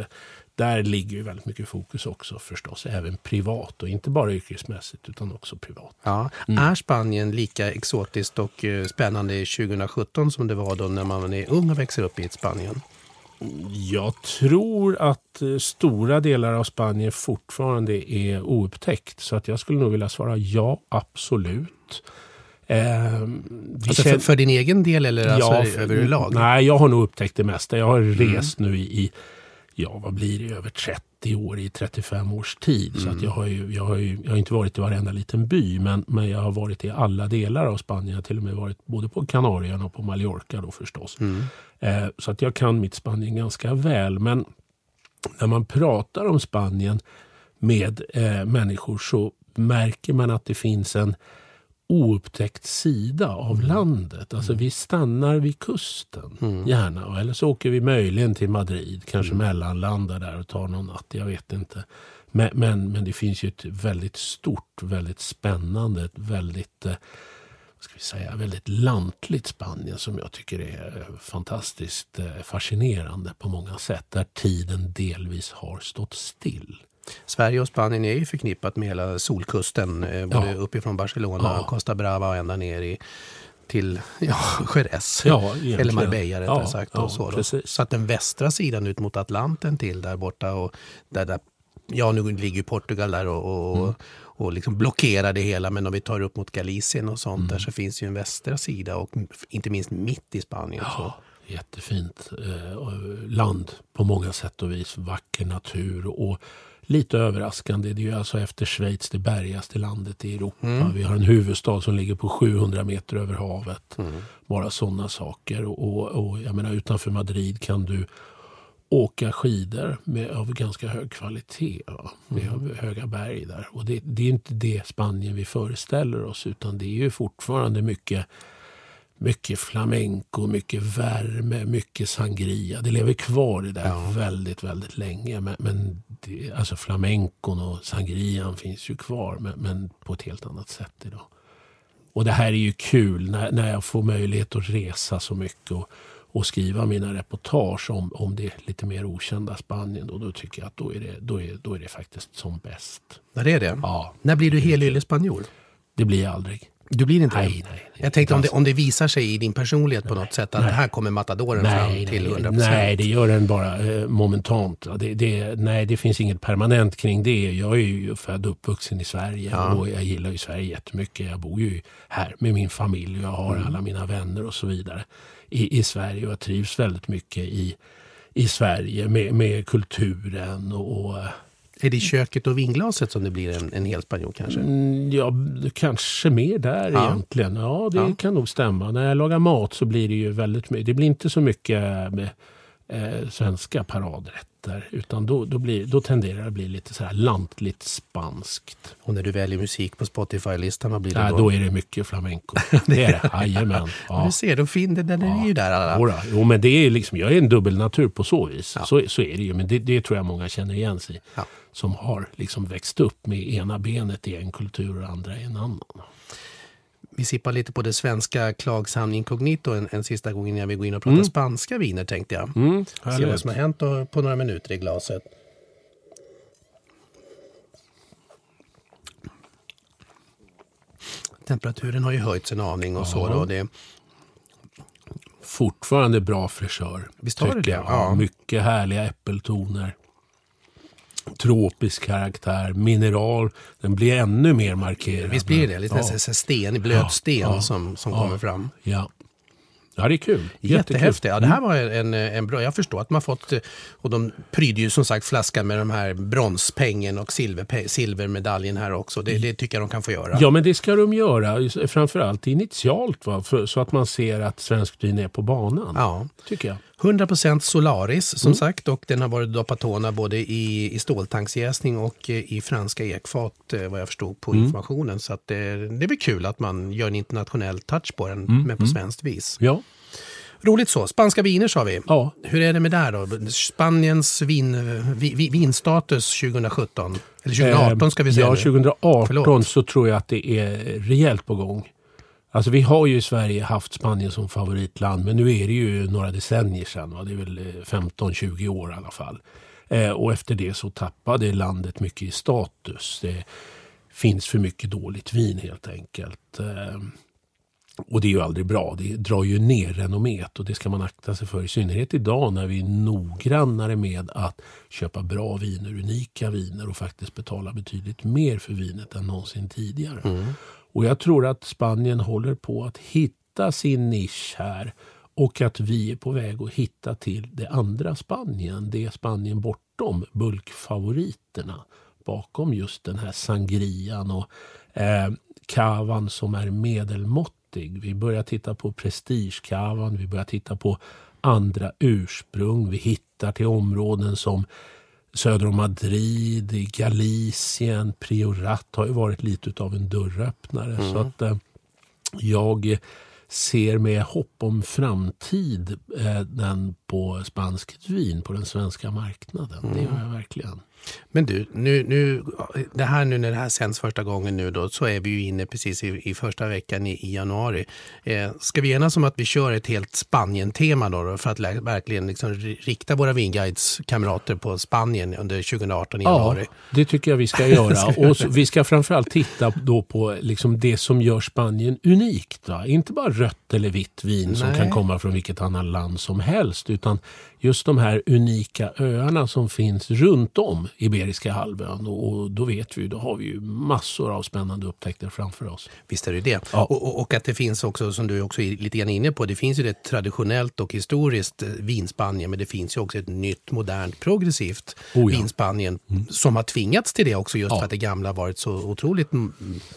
där ligger ju väldigt mycket fokus också förstås. Även privat och inte bara yrkesmässigt utan också privat. Ja. Är Spanien lika exotiskt och eh, spännande 2017 som det var då när man är ung och växer upp i ett Spanien? Jag tror att eh, stora delar av Spanien fortfarande är oupptäckt. Så att jag skulle nog vilja svara ja, absolut. Eh, Alltså för, för din egen del eller alltså för- överlag? Nej, jag har nog upptäckt det mesta. Jag har Mm. rest nu i, i, ja vad blir det, över 30 år, i 35 års tid. Så Mm. att jag, har ju, jag, har ju, jag har inte varit i varenda liten by, men, men jag har varit i alla delar av Spanien. Jag har till och med varit både på Kanarieöarna och på Mallorca då förstås. Mm. Eh, så att jag kan mitt Spanien ganska väl. Men när man pratar om Spanien med eh, människor så märker man att det finns en oupptäckt sida av landet. Alltså vi stannar vid kusten gärna. Eller så åker vi möjligen till Madrid, kanske mellanlandar där och tar någon natt. Jag vet inte. Men, men, men det finns ju ett väldigt stort, väldigt spännande, ett väldigt eh, vad ska vi säga, väldigt lantligt Spanien som jag tycker är fantastiskt eh, fascinerande på många sätt. Där tiden delvis har stått still. Sverige och Spanien är ju förknippat med hela solkusten, eh, både Ja. uppifrån Barcelona, Ja. Costa Brava och ända ner i, till ja, Jerez. Ja. Eller Marbella rättare Ja, sagt. ja, och så, då. så att den västra sidan ut mot Atlanten till där borta och där, där ja nu ligger ju Portugal där och, och, Mm. och liksom blockerar det hela. Men om vi tar upp mot Galicien och sånt Mm. där så finns ju en västra sida och inte minst mitt i Spanien. Så. Ja, jättefint eh, land på många sätt och vis. Vacker natur och lite överraskande. Det är ju alltså efter Schweiz det bergaste landet i Europa. Vi har en huvudstad som ligger på 700 meter över havet. Bara sådana saker. Och, och, jag menar utanför Madrid kan du åka skidor med, av ganska hög kvalitet. Va? Vi har höga berg där. Och det, det är inte det Spanien vi föreställer oss utan det är ju fortfarande mycket mycket flamenco, mycket värme, mycket sangria. Det lever kvar det där väldigt, väldigt länge. Men, men det, alltså flamencon och sangrian finns ju kvar, men, men på ett helt annat sätt idag. Och det här är ju kul när, när jag får möjlighet att resa så mycket och, och skriva mina reportage om, om det lite mer okända Spanien. Då, då tycker jag att då är, det, då, är, då är det faktiskt som bäst. Ja, det är det. Ja, När blir du helylle spanjor? det blir jag aldrig. Du blir inte Nej, det? nej. Jag tänkte om det, om det visar sig i din personlighet på något sätt att nej. här kommer matadoren Nej, fram till nej, 100 nej, det gör den bara eh, momentant. Ja, Det, det, nej, det finns inget permanent kring det. Jag är ju född och uppvuxen i Sverige och jag gillar ju Sverige jättemycket. Jag bor ju här med min familj och jag har Mm. alla mina vänner och så vidare i, i Sverige. Och jag trivs väldigt mycket i, i Sverige med, med kulturen och, och Är det i köket och vinglaset som det blir en, en hel spanjor kanske? Mm, Ja, kanske mer där Ja. egentligen. Ja, det Ja. kan nog stämma. När jag lagar mat så blir det ju väldigt mycket. Det blir inte så mycket eh, svenska paradrätter. Utan då, då, blir, då tenderar det att bli lite så här lantligt spanskt. Och när du väljer musik på Spotify-listan, vad blir det Ja, då? då är det mycket flamenco. det är det. Jajamän. Ja. Ja. Du ser, då fin, den, den är ju där. Alla. Jodå. Jo, men det är liksom, jag är en dubbelnatur på så vis. Så, så är det ju. Men det, det tror jag många känner igen sig i. Ja. Som har liksom växt upp med ena benet i en kultur och andra i en annan. Vi sippar lite på det svenska Klagshamn Incognito en, en sista gång innan vi går in och pratar spanska viner tänkte jag. Mm, Se vad som har hänt på några minuter i glaset. Temperaturen har ju höjts en aning och så. Då, det, fortfarande bra fräschör. Visst har det det? Ja. Mycket härliga äppeltoner. Tropisk karaktär, mineral. Den blir ännu mer markerad. visst blir det lite ja. nästan sten, blöt sten som, som kommer fram. Ja. ja, det är kul. Jättehäftigt. Ja, det här var en, en bra... Jag förstår att man fått... Och de prydde ju som sagt flaskan med de här bronspengen och silverpe, silvermedaljen här också. Det, det tycker jag de kan få göra. Ja, men det ska de göra. Framförallt initialt, va? För, så att man ser att svenskt vin är på banan. Ja. Tycker jag. 100% Solaris Mm. som sagt och den har varit Dopatona både i, i ståltanksjäsning och i franska ekfat eh, vad jag förstod på Mm. informationen. Så att det, det är väl kul att man gör en internationell touch på den Mm. men på svenskt vis. Ja. Roligt så. Spanska viner sa vi. Ja. Hur är det med där då? Spaniens vin, vi, vi, vinstatus 2017? Eller 2018 ska vi säga Ja, nu. 2018 Förlåt. så tror jag att det är rejält på gång. Alltså vi har ju i Sverige haft Spanien som favoritland men nu är det ju några decennier sedan. Va? Det är väl eh, 15-20 år i alla fall. Eh, och efter det så tappade landet mycket i status. Det finns för mycket dåligt vin helt enkelt. Eh, och det är ju aldrig bra. Det drar ju ner renommet och det ska man akta sig för. I synnerhet idag när vi är noggrannare med att köpa bra viner, unika viner och faktiskt betala betydligt mer för vinet än någonsin tidigare. Mm. Och jag tror att Spanien håller på att hitta sin nisch här och att vi är på väg att hitta till det andra Spanien. Det Spanien bortom bulkfavoriterna bakom just den här sangrian och eh, kavan som är medelmåttig. Vi börjar titta på prestigekavan, vi börjar titta på andra ursprung. Vi hittar till områden som söder om Madrid, i Galicien, Priorat har ju varit lite av en dörröppnare. Så att eh, jag ser med hopp om framtid eh, den på spanskt vin på den svenska marknaden. Det gör jag verkligen. Men du, nu, nu, det här nu när det här sänds första gången nu då, så är vi ju inne precis i, i första veckan i, i januari. Eh, ska vi enas om att vi kör ett helt Spanien-tema då, då för att verkligen liksom ri- rikta våra Vinguides-kamrater på Spanien under 2018 i Ja, januari? det tycker jag vi ska göra. Och så, vi ska framförallt titta då på liksom det som gör Spanien unikt. Va? Inte bara rött eller vitt vin som Nej. kan komma från vilket annat land som helst. Utan just de här unika öarna som finns runt om Iberiska halvön. Och, då vet vi, då har vi ju massor av spännande upptäckter framför oss. Visst är det det. Ja. Och, och, att det finns också, som du också är lite grann inne på, det finns ju det traditionellt och historiskt eh, vinspanien, men det finns ju också ett nytt, modernt, progressivt Oh ja. vinspanien som har tvingats till det också just Ja. för att det gamla varit så otroligt mm,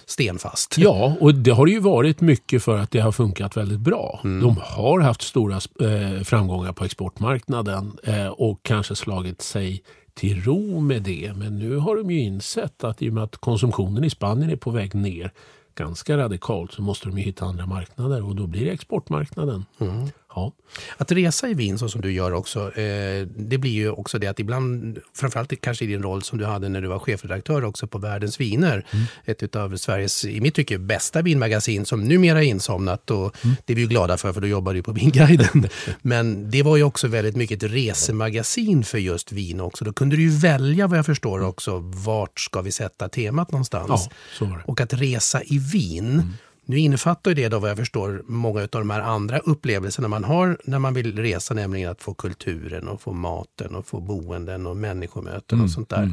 stenfast. Ja, och det har ju varit mycket för att det har funkat väldigt bra. Mm. De har haft stora eh, framgångar på exportmarknaden marknaden eh, och kanske slagit sig till ro med det. Men nu har de ju insett att i och med att konsumtionen i Spanien är på väg ner ganska radikalt så måste de ju hitta andra marknader och då blir det exportmarknaden. Mm. Ja. Att resa i vin så som du gör också, eh, det blir ju också det att ibland, framförallt kanske i din roll som du hade när du var chefredaktör också på Världens viner, ett av Sveriges, i mitt tycke, bästa vinmagasin som numera är insomnat och det är vi ju glada för, för då jobbar du på Vinguiden. Men det var ju också väldigt mycket ett resemagasin för just vin också. Då kunde du ju välja vad jag förstår också, vart ska vi sätta temat någonstans? Ja. Och att resa i vin, Nu innefattar det då vad jag förstår många av de här andra upplevelserna man har när man vill resa, nämligen att få kulturen och få maten och få boenden och människomöten och sånt där.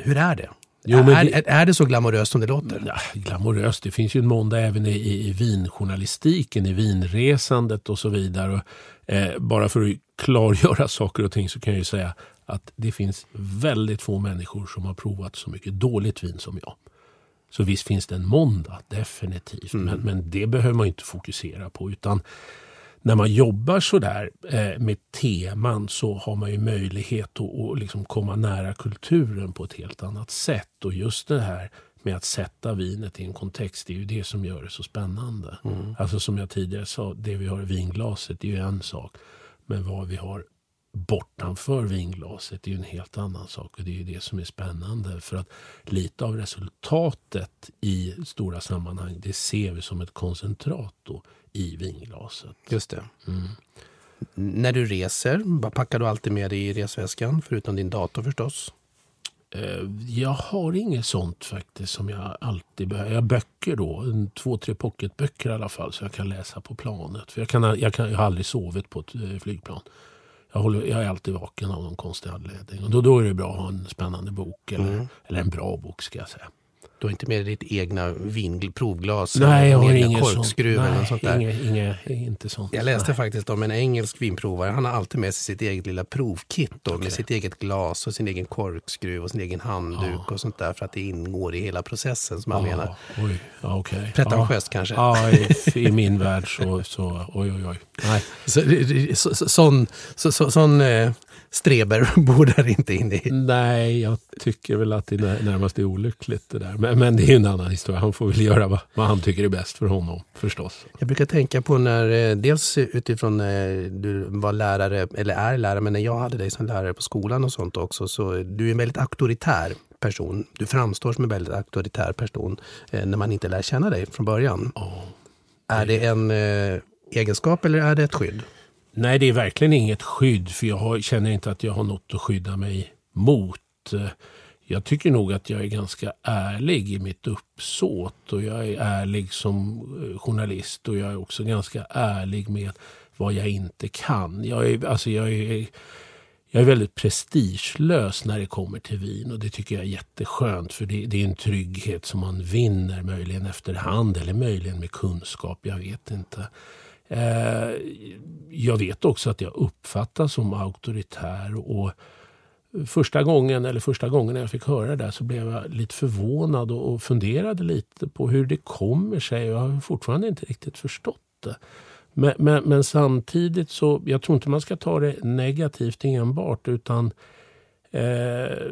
Hur är det? Jo, är, det- är, är det så glamoröst som det låter? Ja, glamoröst. Det finns ju en måndag även i, i, i vinjournalistiken, i vinresandet och så vidare. Och, eh, bara för att klargöra saker och ting så kan jag ju säga att det finns väldigt få människor som har provat så mycket dåligt vin som jag. Så visst finns det en måndag, definitivt. Men, men det behöver man inte fokusera på. utan när man jobbar sådär eh, med teman så har man ju möjlighet att, att liksom komma nära kulturen på ett helt annat sätt. Och just det här med att sätta vinet i en kontext, det är ju det som gör det så spännande. Alltså som jag tidigare sa, det vi har i vinglaset det är ju en sak. Men vad vi har bortanför vinglaset är ju en helt annan sak. Och det är ju det som är spännande. För att lite av resultatet i stora sammanhang, det ser vi som ett koncentrat då i vinglaset. Just det. När du reser, vad packar du alltid med dig i resväskan? Förutom din dator förstås. Eh, Jag har inget sånt faktiskt som jag alltid behöver. Jag har böcker då, två, tre pocketböcker i alla fall så jag kan läsa på planet. För jag, kan, jag, kan, jag har aldrig sovit på ett eh, flygplan. Jag, håller, jag är alltid vaken av någon konstig anledning. Och då, då är det bra att ha en spännande bok. Eller, eller en bra bok ska jag säga. Du har inte med dig ditt egna vin, provglas? Nej, jag eller har inget sånt. korkskruv eller Nej, något sånt där? inget, inget, inte sånt. Jag läste Nej. faktiskt om en engelsk vinprovare. Han har alltid med sig sitt eget lilla provkit då, med sitt eget glas och sin egen korkskruv och sin egen handduk och sånt där för att det ingår i hela processen som han menar. Ja, oj, ja, okej. Pretentiöst ja. kanske? Ja, i, i min värld så, så oj, oj, oj. Nej. Så, så, så, sån så, så, sån eh, streber bor där inte inne i. Nej, jag tycker väl att det är när- närmast är olyckligt det där. Men, men det är ju en annan historia. Han får väl göra vad, vad han tycker är bäst för honom förstås. Jag brukar tänka på när, eh, dels utifrån när du var lärare, eller är lärare, men när jag hade dig som lärare på skolan och sånt också, så du är en väldigt auktoritär person. Du framstår som en väldigt auktoritär person eh, när man inte lär känna dig från början. Är det en eh, egenskap eller är det ett skydd? Nej, det är verkligen inget skydd för jag har, känner inte att jag har något att skydda mig mot. Jag tycker nog att jag är ganska ärlig i mitt uppsåt och jag är ärlig som eh, journalist och jag är också ganska ärlig med vad jag inte kan. Jag är, alltså jag är, jag är väldigt prestigelös när det kommer till vin och det tycker jag är jätteskönt för det, det är en trygghet som man vinner möjligen efterhand eller möjligen med kunskap, jag vet inte. Eh, jag vet också att jag uppfattas som auktoritär och första gången, eller första gången jag fick höra det där så blev jag lite förvånad och, och funderade lite på hur det kommer sig. Jag har fortfarande inte riktigt förstått det. Men, men, men samtidigt så, jag tror inte man ska ta det negativt enbart utan eh,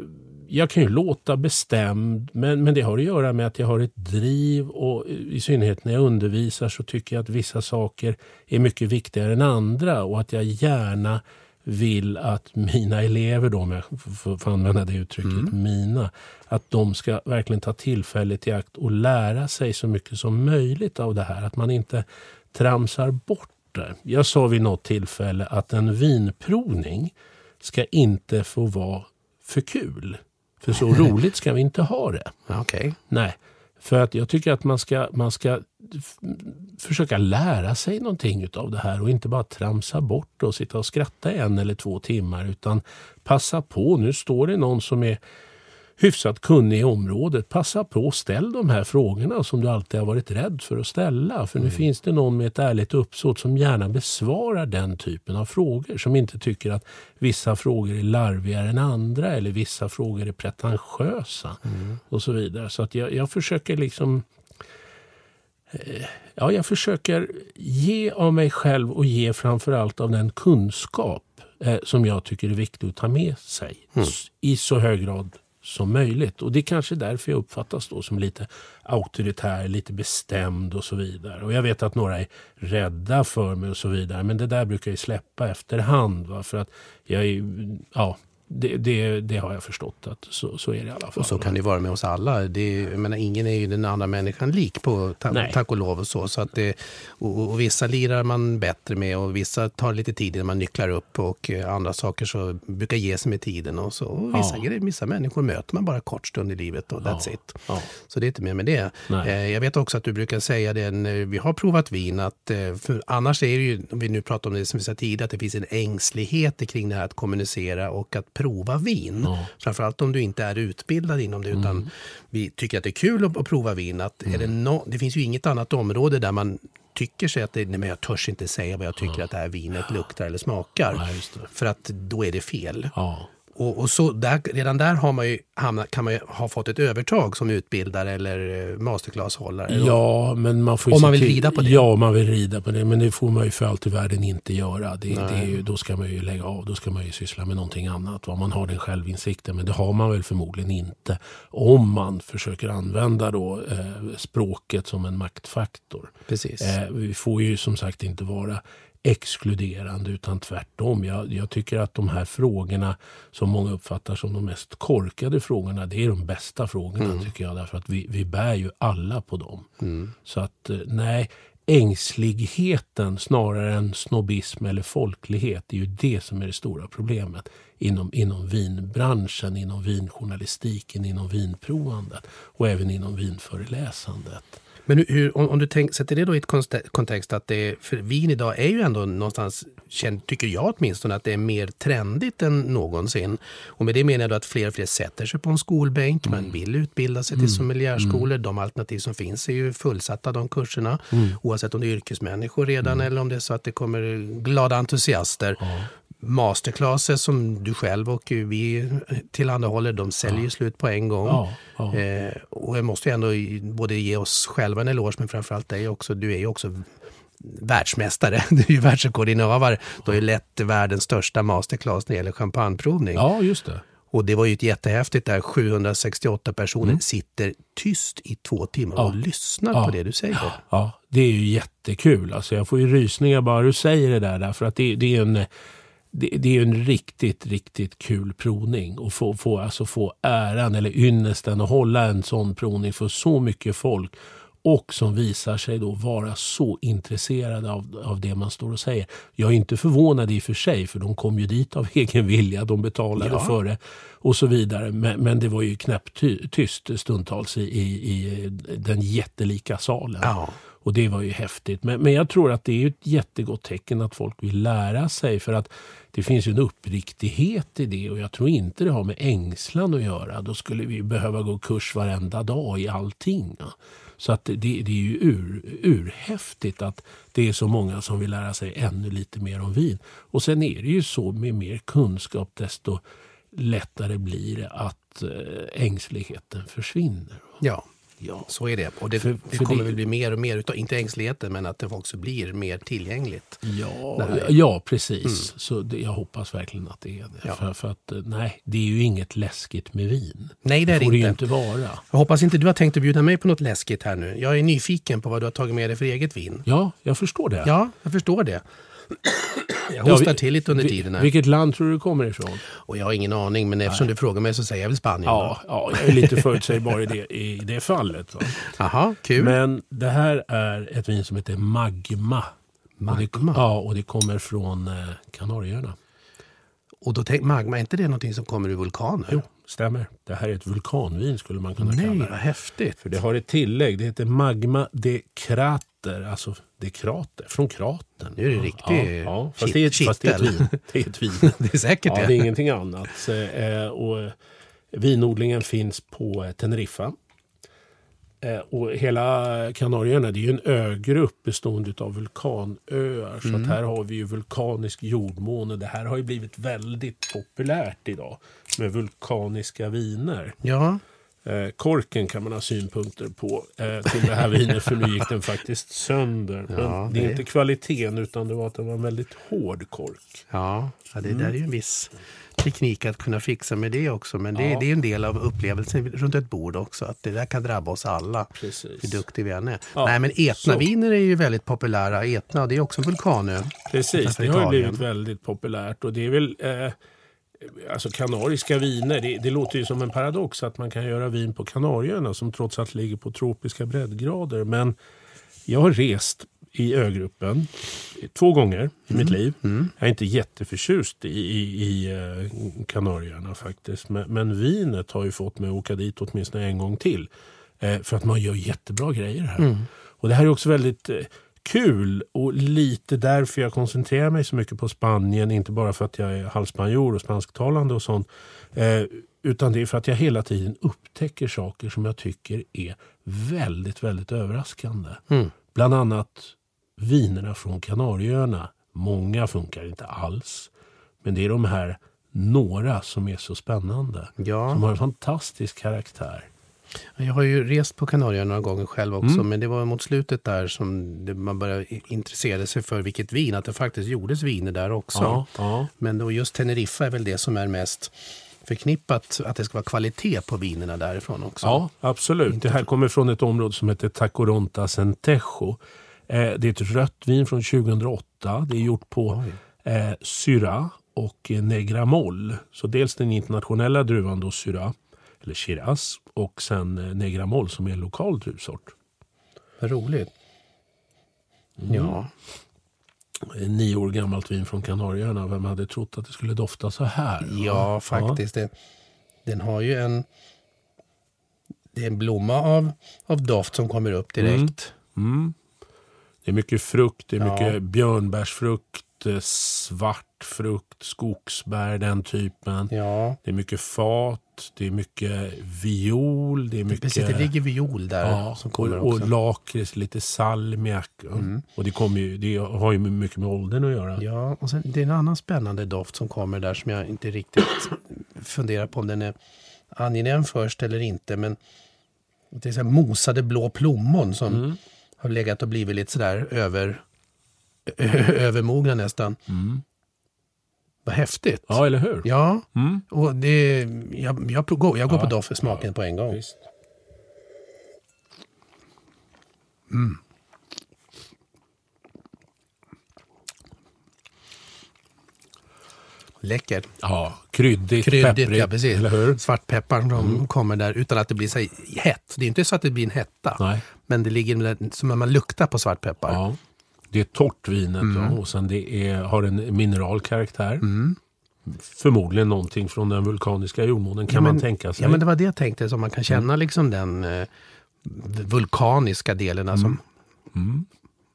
jag kan ju låta bestämd men, men det har att göra med att jag har ett driv och i synnerhet när jag undervisar så tycker jag att vissa saker är mycket viktigare än andra och att jag gärna vill att mina elever, då, om jag får använda det uttrycket, mina, att de ska verkligen ta tillfället i akt och lära sig så mycket som möjligt av det här. Att man inte tramsar bort det. Jag sa vid något tillfälle att en vinprovning ska inte få vara för kul. För så roligt ska vi inte ha det. Okej. Nej, för att jag tycker att man ska, man ska försöka lära sig någonting av det här och inte bara tramsa bort och sitta och skratta en eller två timmar utan passa på. Nu står det någon som är hyfsat kunnig i området. Passa på och ställ de här frågorna som du alltid har varit rädd för att ställa. För nu finns det någon med ett ärligt uppsåt som gärna besvarar den typen av frågor. Som inte tycker att vissa frågor är larvigare än andra eller vissa frågor är pretentiösa. Och så vidare. Så att jag, jag försöker liksom eh, Ja, jag försöker ge av mig själv och ge framförallt av den kunskap eh, som jag tycker är viktig att ta med sig s- i så hög grad som möjligt. Och Det är kanske därför jag uppfattas då som lite auktoritär, lite bestämd och så vidare. Och Jag vet att några är rädda för mig och så vidare. Men det där brukar jag släppa efterhand. Va? För att jag är, ja, det, det, det, har jag förstått att så, så är det i alla fall. Och så kan det vara med oss alla. Det, jag menar, ingen är ju den andra människan lik på ta, tack och lov. Och, så, så att det, och, och, vissa lirar man bättre med och vissa tar lite tid innan man nycklar upp och eh, andra saker så brukar ge sig med tiden. Och så. Och vissa, ja. vissa människor möter man bara kort stund i livet och that's ja. it. Ja. Så det är inte mer med det. Eh, jag vet också att du brukar säga det när vi har provat vin att eh, annars är det ju, om vi nu pratar om det som vi sa tidigare, att det finns en ängslighet kring det här att kommunicera och att prova vin. Ja. Framförallt om du inte är utbildad inom det, utan mm. vi tycker att det är kul att, att prova vin. Att mm. är det, mm. no, det finns ju inget annat område där man tycker sig att det, nej, men jag törs inte säga vad jag tycker ja. att det här vinet luktar eller smakar. Ja, för att då är det fel. Ja och, och, så där, redan där har man ju hamnat, kan man ju ha fått ett övertag som utbildare eller eh, masterclasshållare. Ja, men man får Om man vill till, rida på det? Ja, man vill rida på det. Men det får man ju för allt i världen inte göra. Det, det ju, då ska man ju lägga av. Då ska man ju syssla med någonting annat. Om man har den självinsikten. Men det har man väl förmodligen inte. Om man försöker använda då, eh, språket som en maktfaktor. Precis. Eh, vi får ju som sagt inte vara exkluderande utan tvärtom. Jag, jag, tycker att de här frågorna som många uppfattar som de mest korkade frågorna, det är de bästa frågorna mm. tycker jag. Därför att vi, vi bär ju alla på dem. Mm. Så att eh, nej, ängsligheten snarare än snobbism eller folklighet, det är ju det som är det stora problemet inom, inom vinbranschen, inom vinjournalistiken, inom vinprovandet och även inom vinföreläsandet. Men hur, om, om, du tänk, sätter det då i ett kontext att det, för vin idag är ju ändå någonstans, tycker jag åtminstone, att det är mer trendigt än någonsin. Och med det menar jag då att fler och fler sätter sig på en skolbänk, mm. man vill utbilda sig till mm. sommelierskolor. Mm. De alternativ som finns är ju fullsatta, de kurserna. Mm. Oavsett om det är yrkesmänniskor redan mm. eller om det är så att det kommer glada entusiaster. Ja masterclasser som du själv och vi tillhandahåller, de säljer ja. slut på en gång. Ja, ja. Eh, och jag måste ändå både ge oss själva en eloge, men framförallt dig också. Du är ju också världsmästare. Du är ju världsrekordinnehavare. Du har ju lett världens största masterclass när det gäller champagneprovning. Ja, just det. Och det var ju ett jättehäftigt där 768 personer mm. sitter tyst i två timmar och lyssnar på det du säger. Ja, det är ju jättekul. Alltså jag får ju rysningar bara du säger det där. Därför att det, det är en det, det, är en riktigt, riktigt kul provning. Och få, få, alltså få äran eller ynnesten att hålla en sån provning för så mycket folk och som visar sig då vara så intresserade av, av det man står och säger. Jag är inte förvånad i och för sig, för de kom ju dit av egen vilja. De betalade ja. för det och så vidare. Men, men det var ju knäpptyst stundtals i, i, i den jättelika salen. Ja. Och det var ju häftigt. Men, men jag tror att det är ett jättegott tecken att folk vill lära sig. För att det finns ju en uppriktighet i det och jag tror inte det har med ängslan att göra. Då skulle vi behöva gå kurs varenda dag i allting. Så att det, det är ju ur, urhäftigt att det är så många som vill lära sig ännu lite mer om vin. Och sen är det ju så med mer kunskap desto lättare blir det att eh, ängsligheten försvinner. Ja, Ja, så är det. Och det, för, det kommer det... väl bli mer och mer, utav, inte ängsligheten, men att det också blir mer tillgängligt. Ja, ja precis. Mm. Så det, jag hoppas verkligen att det är det. Ja. För, för, att eh, nej, det är ju inget läskigt med vin. Nej, det är det får inte. det ju inte vara. Jag hoppas inte du har tänkt att bjuda mig på något läskigt här nu. Jag är nyfiken på vad du har tagit med dig för eget vin. Ja, jag förstår det. Ja, jag förstår det. Jag hostar ja, till lite under tiden. Här. Vilket land tror du du kommer ifrån? Och jag har ingen aning, men eftersom Nej. du frågar mig så säger jag väl Spanien. Ja, ja jag är lite förutsägbar i det, i det fallet. Jaha, kul. Men det här är ett vin som heter Magma. Magma? Och det, ja, och det kommer från eh, Kanarieöarna. Och då tänk, magma, är inte det någonting som kommer ur vulkaner? Jo, stämmer. Det här är ett vulkanvin skulle man kunna Nej, kalla det. Vad häftigt. För det har ett tillägg. Det heter Magma de Crater. Alltså det är krater, från kratern. Nu är det riktigt ja, ja. Fast, det är, fast det är ett vin. Det är, ett vin. det är säkert ja, det. är ingenting annat. Eh, och vinodlingen finns på Teneriffa. Eh, och hela Kanarieöarna det är ju en ögrupp bestående av vulkanöar. Så mm. här har vi ju vulkanisk jordmån det här har ju blivit väldigt populärt idag med vulkaniska viner. Ja. Eh, korken kan man ha synpunkter på eh, till det här vinet för nu gick den faktiskt sönder. Men ja, det är inte kvaliteten utan det var att den var en väldigt hård kork. Ja, ja det mm. där är ju en viss teknik att kunna fixa med det också. Men det, ja. det är en del av upplevelsen runt ett bord också. Att det där kan drabba oss alla. Precis. Hur duktig vi än är. Ja. Nej men Etnaviner är ju väldigt populära. Etna, det är också en vulkanö. Precis, det har ju blivit väldigt populärt. Och det är väl... Eh, Alltså kanariska viner, det, det, låter ju som en paradox att man kan göra vin på Kanarieöarna som trots allt ligger på tropiska breddgrader. Men jag har rest i ögruppen två gånger mm. i mitt mm. liv. Mm. Jag är inte jätteförtjust i, i, i uh, Kanarieöarna faktiskt. Men, men, vinet har ju fått mig att åka dit åtminstone en gång till. Uh, för att man gör jättebra grejer här. Mm. Och det här är också väldigt uh, kul och lite därför jag koncentrerar mig så mycket på Spanien. Inte bara för att jag är halvspanjor och spansktalande och sånt. Eh, utan det är för att jag hela tiden upptäcker saker som jag tycker är väldigt, väldigt överraskande. Mm. Bland annat vinerna från Kanarieöarna. Många funkar inte alls. Men det är de här några som är så spännande. Ja. Som har en fantastisk karaktär. Jag har ju rest på Kanarieöarna några gånger själv också, mm. men det var mot slutet där som det, man började intressera sig för vilket vin, att det faktiskt gjordes viner där också. Ja, ja. Men då just Teneriffa är väl det som är mest förknippat, att det ska vara kvalitet på vinerna därifrån också. Ja, absolut. Inte det här kommer från ett område som heter Tacoronta Centejo. Eh, det är ett rött vin från 2008. Det är gjort på eh, Syra och Negramol. Så dels den internationella druvan då Syra eller Shiraz och sen eh, Negramol som är en lokal druvsort. Vad roligt. Mm. Ja. Nio år gammalt vin från Kanarieöarna. Vem hade trott att det skulle dofta så här? Ja, faktiskt. Ja. Det, den har ju en... Det är en blomma av, av doft som kommer upp direkt. Mm. Mm. Det är mycket frukt, det är ja. mycket björnbärsfrukt, svart frukt, skogsbär, den typen. Ja. Det är mycket fat, det är mycket viol. Det, är mycket, Precis, det ligger viol där. Ja, som kommer och, och lakrits, lite salmiak. Mm. Och det, kommer ju, det har ju mycket med åldern att göra. Ja, och sen, det är en annan spännande doft som kommer där som jag inte riktigt funderar på om den är angenäm först eller inte. Men det är så mosade blå plommon som mm. har legat och blivit lite sådär över övermogna nästan. Mm. Vad häftigt. Ja, eller hur? Ja, mm. och det, jag, jag, går, jag går ja, på doft för smaken ja, på en gång. Visst. Mm. Läckert. Ja, kryddigt, kryddigt pepprigt. Ja, precis. Eller hur? Svartpepparn som mm. kommer där utan att det blir så hett. Det är inte så att det blir en hetta. Nej. Men det ligger som att man luktar på svartpeppar. Ja. Det är torrt vinet mm. och sen det är, har en mineralkaraktär. Mm. Förmodligen någonting från den vulkaniska jordmånen kan ja, men, man tänka sig. Ja men det var det jag tänkte, så man kan känna mm. liksom den eh, vulkaniska delen. Alltså. Mm. mm.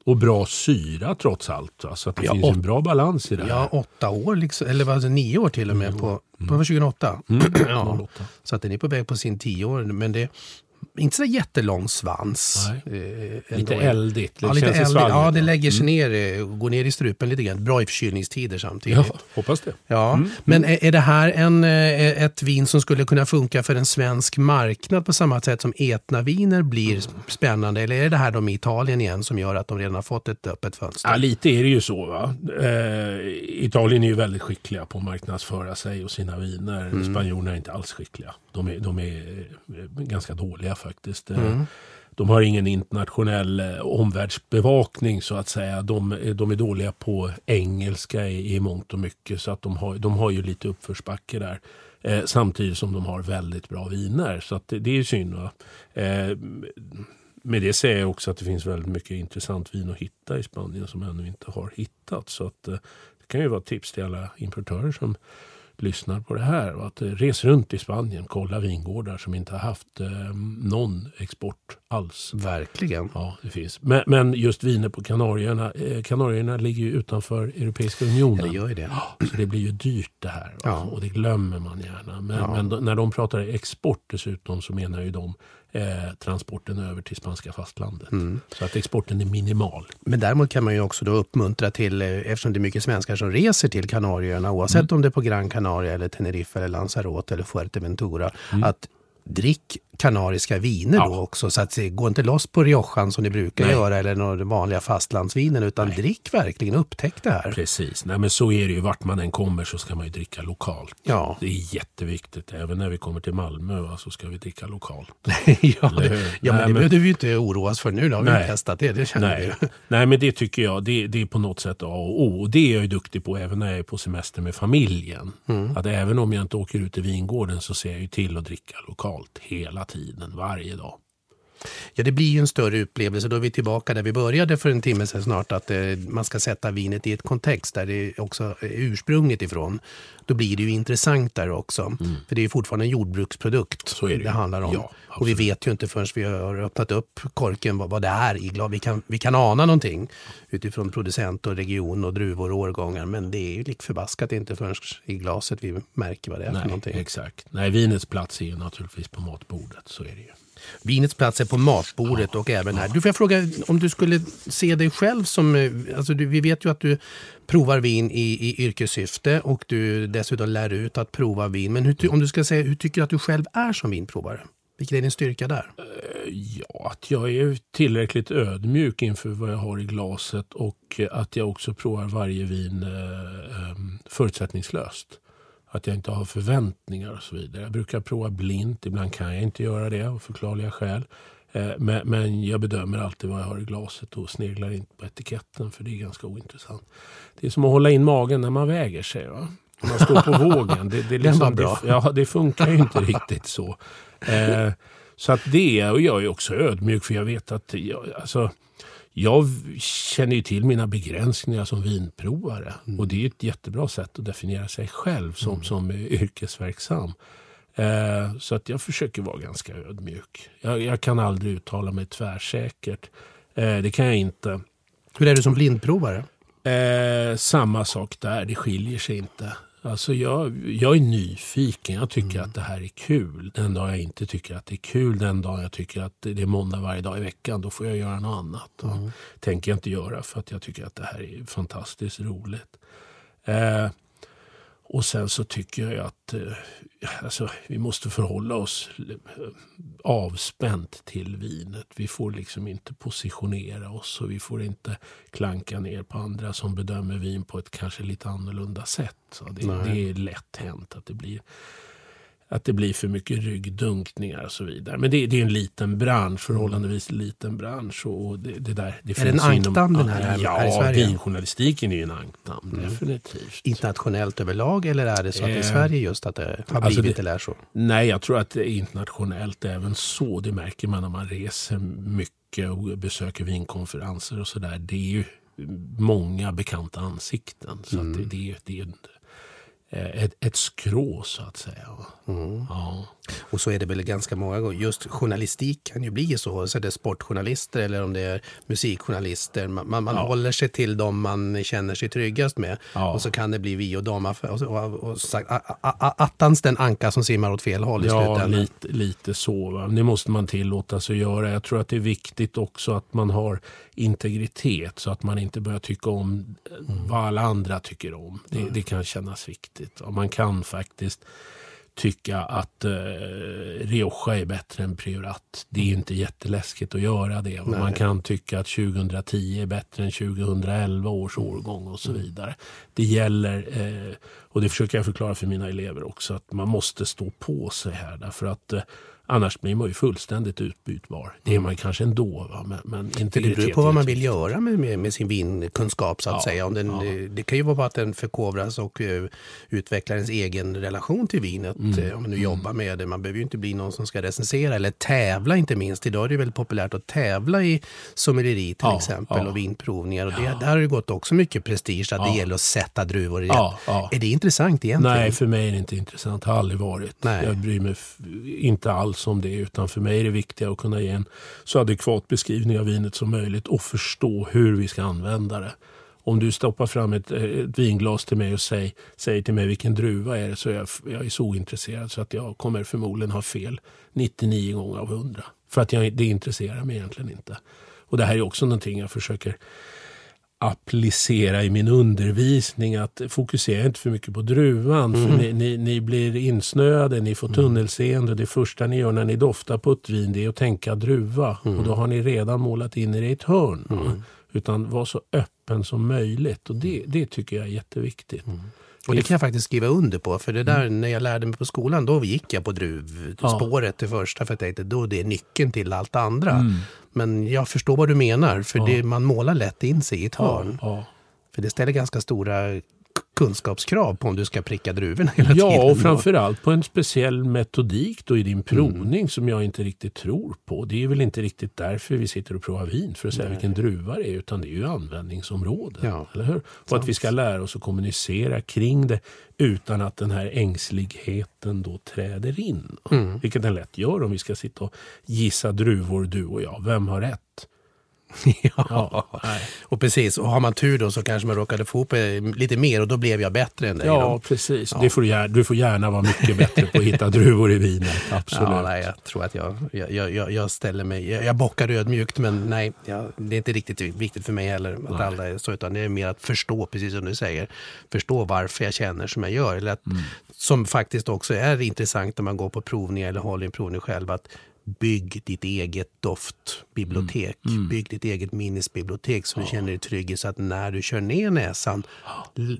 Och bra syra trots allt. Alltså att det ja, finns åt, en bra balans i det här. Ja, åtta år, liksom, eller var det nio år till och med. Mm. På, på 2008. Mm. ja. Så att den är på väg på sin tio år. Men det, inte så jättelång svans. Eh, lite eldigt. Det ja, lite eldigt. ja, det lägger sig mm. ner och går ner i strupen lite grann. Bra i förkylningstider samtidigt. Ja, hoppas det. Ja. Mm. Men är, är det här en, eh, ett vin som skulle kunna funka för en svensk marknad på samma sätt som etnaviner blir mm. spännande? Eller är det här de i Italien igen som gör att de redan har fått ett öppet fönster? Ja, lite är det ju så. Va? Eh, Italien är ju väldigt skickliga på att marknadsföra sig och sina viner. Mm. Spanjorerna är inte alls skickliga. De är, de är eh, ganska dåliga faktiskt. Eh, mm. De har ingen internationell eh, omvärldsbevakning så att säga. De, de är dåliga på engelska i, i mångt och mycket så att de har, de har ju lite uppförsbacke där. Eh, samtidigt som de har väldigt bra viner. Så att det, det är synd. Eh, med det säger jag också att det finns väldigt mycket intressant vin att hitta i Spanien som ännu inte har hittats. Så att, eh, det kan ju vara ett tips till alla importörer som lyssnar på det här. Och att eh, res runt i Spanien, kolla vingårdar som inte har haft eh, någon export alls. Verkligen. Ja, det finns. Men, men just viner på Kanarieöarna. Eh, Kanarieöarna ligger ju utanför Europeiska unionen. Det gör det. så det blir ju dyrt det här. Ja. Och det glömmer man gärna. Men, ja. men när de pratar export dessutom så menar ju de eh, transporten över till spanska fastlandet. Mm. Så att exporten är minimal. Men däremot kan man ju också då uppmuntra till, eh, eftersom det är mycket svenskar som reser till Kanarieöarna, oavsett mm. om det är på Gran Canaria, eller Tenerife, eller Lanzarote eller Fuerteventura, mm. att drick kanariska viner Ja. då också. Så att gå inte loss på riojan som ni brukar Nej. göra eller några vanliga fastlandsvinen utan drick verkligen, upptäck det här. Precis, Nej, men så är det ju. Vart man än kommer så ska man ju dricka lokalt. Ja. Det är jätteviktigt. Även när vi kommer till Malmö va, så ska vi dricka lokalt. ja, ja, men Nej, det men- behöver vi inte oroa oss för nu. Då har vi Nej. testat det, det känner vi Nej. ju. Nej, men det tycker jag. Det, det är på något sätt A och O. Och det är jag ju duktig på även när jag är på semester med familjen. Mm. Att även om jag inte åker ut i vingården så ser jag ju till att dricka lokalt hela tiden, varje dag. Ja, det blir ju en större upplevelse. Då är vi tillbaka där vi började för en timme sedan snart. Att eh, man ska sätta vinet i ett kontext där det också är ursprunget ifrån. Då blir det ju intressant där också. För det är ju fortfarande en jordbruksprodukt Mm. Så det det handlar om. Ja, och vi vet ju inte förrän vi har öppnat upp korken vad, vad det är i glas. Vi kan, vi kan ana någonting utifrån producent och region och druvor och årgångar. Men det är ju lik förbaskat inte förrän i glaset vi märker vad det är för Nej, någonting. exakt. Nej, vinets plats är ju naturligtvis på matbordet. Så är det ju. Vinets plats är på matbordet och även här. Du får jag fråga om du skulle se dig själv som... Eh, alltså du, vi vet ju att du provar vin i, i yrkessyfte och du dessutom lär ut att prova vin. Men hur, om du ska säga, hur tycker du att du själv är som vinprovare? Vilken är din styrka där? Eh, ja, att jag är tillräckligt ödmjuk inför vad jag har i glaset och att jag också provar varje vin eh, förutsättningslöst. Att jag inte har förväntningar och så vidare. Jag brukar prova blint, ibland kan jag inte göra det av förklarliga skäl. Eh, men, men jag bedömer alltid vad jag har i glaset och sneglar inte på etiketten för det är ganska ointressant. Det är som att hålla in magen när man väger sig. Va? Man står på vågen. Det, det, liksom, det, ja, det funkar ju inte riktigt så. Eh, så att det, och jag är också ödmjuk för jag vet att jag, alltså, jag känner ju till mina begränsningar som vinprovare. Och det är ett jättebra sätt att definiera sig själv som, som yrkesverksam. Eh, så att jag försöker vara ganska ödmjuk. Jag, jag kan aldrig uttala mig tvärsäkert. Eh, det kan jag inte. Hur är du som blindprovare? Eh, samma sak där, det skiljer sig inte. Alltså jag, jag är nyfiken, jag tycker att det här är kul. Den dag jag inte tycker att det är kul, den dag jag tycker att det är måndag varje dag i veckan, då får jag göra något annat. Och tänker jag inte göra för att jag tycker att det här är fantastiskt roligt. Eh, och sen så tycker jag att eh, alltså, vi måste förhålla oss eh, avspänt till vinet. Vi får liksom inte positionera oss och vi får inte klanka ner på andra som bedömer vin på ett kanske lite annorlunda sätt. Så det, det är lätt hänt att det blir att det blir för mycket ryggdunkningar och så vidare. Men det, det är en liten bransch, förhållandevis liten bransch. Och det, det där, det Är det en ankdamm den här- ja, här i Sverige? vinjournalistiken är ju en ankdamm, definitivt. Internationellt överlag eller är det så att i Eh, Sverige just att det har alltså blivit eller så? Nej, jag tror att det är internationellt även så. Det märker man när man reser mycket och besöker vinkonferenser och sådär. Det är ju många bekanta ansikten. Så att det, det, är- det är ett, ett skrå så att säga. va. Ja. Och så är det väl ganska många gånger. Just journalistik kan ju bli så. Så är det sportjournalister eller om det är musikjournalister. Man, man, man Ja. håller sig till dem man känner sig tryggast med. Ja. Och så kan det bli vi och damaffär. Och, och, och, a- attans den anka som simmar åt fel håll i Ja, slutändan. lite, lite så. Va? Det måste man tillåta sig att göra. Jag tror att det är viktigt också att man har integritet så att man inte börjar tycka om eh, vad alla andra tycker om. Det, det kan kännas viktigt. Och man kan faktiskt tycka att eh, Rioja är bättre än Priorat. Det är inte jätteläskigt att göra det. Man kan tycka att 2010 är bättre än 2011 års årgång och så vidare. Det gäller, eh, och det försöker jag förklara för mina elever också, att man måste stå på sig här. Därför att eh, annars blir man ju fullständigt utbytbar. Det är man kanske ändå, va? men, men För det integritet beror på vad man vill göra med, med, med sin vinkunskap så att Ja, säga. Om den, ja. Det kan ju vara att den förkovras och uh, utvecklar ens egen relation till vinet. Mm. eh, om man nu jobbar med det. Man behöver ju inte bli någon som ska recensera eller tävla inte minst. Idag är det väldigt populärt att tävla i sommelieri till Ja, exempel och vinprovningar. Och det, Där har det gått också mycket prestige att det gäller att sätta druvor rätt. Ja, ja. Är det intressant egentligen? Nej, för mig är det inte intressant. Det har aldrig varit. Nej. Jag bryr mig inte alls om det. Utan för mig är det viktiga att kunna ge en så adekvat beskrivning av vinet som möjligt och förstå hur vi ska använda det. Om du stoppar fram ett, eh, ett vinglas till mig och säger, säger till mig vilken druva är det så är jag, jag är så ointresserad så att jag kommer förmodligen ha fel 99 gånger av 100. För att jag, det intresserar mig egentligen inte. Och det här är också någonting jag försöker applicera i min undervisning att fokusera inte för mycket på druvan. Mm. För ni, ni, ni blir insnöade, ni får tunnelseende. Det första ni gör när ni doftar på ett vin det är att tänka druva. Mm. Och då har ni redan målat in er i ett hörn. Utan var så öppen som möjligt. Och det, det tycker jag är jätteviktigt. Och det kan jag faktiskt skriva under på. För det där när jag lärde mig på skolan, då gick jag på druvspåret det första. För jag tänkte, då det är nyckeln till allt andra. Men jag förstår vad du menar. För det, man målar lätt in sig i ett hörn. Ja. För det ställer ganska stora kunskapskrav på om du ska pricka druvorna hela tiden. Ja, och framförallt på en speciell metodik då i din provning som jag inte riktigt tror på. Det är väl inte riktigt därför vi sitter och provar vin, för att säga vilken druva det är, utan det är ju användningsområdet. Ja. Eller hur? Och att vi ska lära oss att kommunicera kring det utan att den här ängsligheten då träder in. Vilket den lätt gör om vi ska sitta och gissa druvor, du och jag. Vem har rätt? ja. Ja, nej. Och precis, och har man tur då så kanske man råkade få upp eh, lite mer och då blev jag bättre än dig. Ja, då. precis. Det får du, gärna, du får gärna vara mycket bättre på att hitta druvor i vinet. Absolut. Ja, nej, jag tror att jag, jag, jag, jag ställer mig, jag, jag bockar ödmjukt men nej, jag, det är inte riktigt viktigt för mig heller att alla är så, utan det är mer att förstå, precis som du säger, förstå varför jag känner som jag gör. Eller att, Som faktiskt också är intressant när man går på provning eller håller en provning själv, att bygg ditt eget doftbibliotek. Bygg ditt eget minnesbibliotek så du känner dig trygg i så att när du kör ner näsan,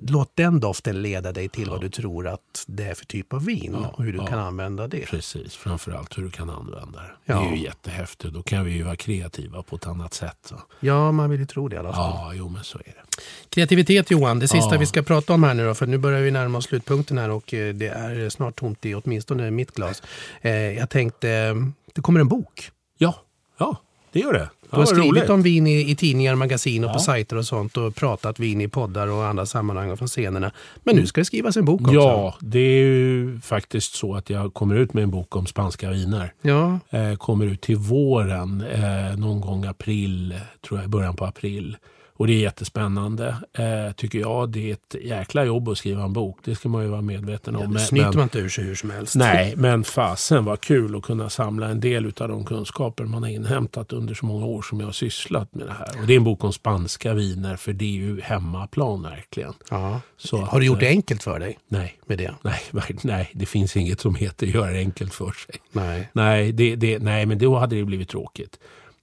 låt den doften leda dig till vad du tror att det är för typ av vin och hur du kan använda det. Precis, framförallt hur du kan använda det. Ja. Det är ju jättehäftigt. Då kan vi ju vara kreativa på ett annat sätt. Så. Ja, man vill ju tro det i alla fall. Ja, jo men så är det. Kreativitet Johan, det sista Ja. vi ska prata om här nu då, för nu börjar vi närma oss slutpunkten här och eh, det är snart tomt i åtminstone mitt glas. Eh, jag tänkte, det kommer en bok. Ja, ja det gör det. Du Ja, har vad skrivit roligt. om vin i, i tidningar, magasin och på Ja. sajter och sånt och pratat vin i poddar och andra sammanhang och från scenerna. Men nu ska det skrivas en bok också. Ja, det är ju faktiskt så att jag kommer ut med en bok om spanska viner. Ja, Eh, kommer ut till våren, eh, någon gång april, tror jag, början på april. Och det är jättespännande, eh, tycker jag. Det är ett jäkla jobb att skriva en bok. Det ska man ju vara medveten om. det Men- snyter men- man inte ur sig hur som helst. Nej, men fasen var kul att kunna samla en del av de kunskaper man har inhämtat under så många år som jag har sysslat med det här. Och det är en bok om spanska viner, för det är ju hemmaplan verkligen. Ja. Så Har du gjort det eh, enkelt för dig Nej, med det? nej, nej, det finns inget som heter göra det enkelt för sig. Nej. Nej, det, det, nej, men då hade det blivit tråkigt.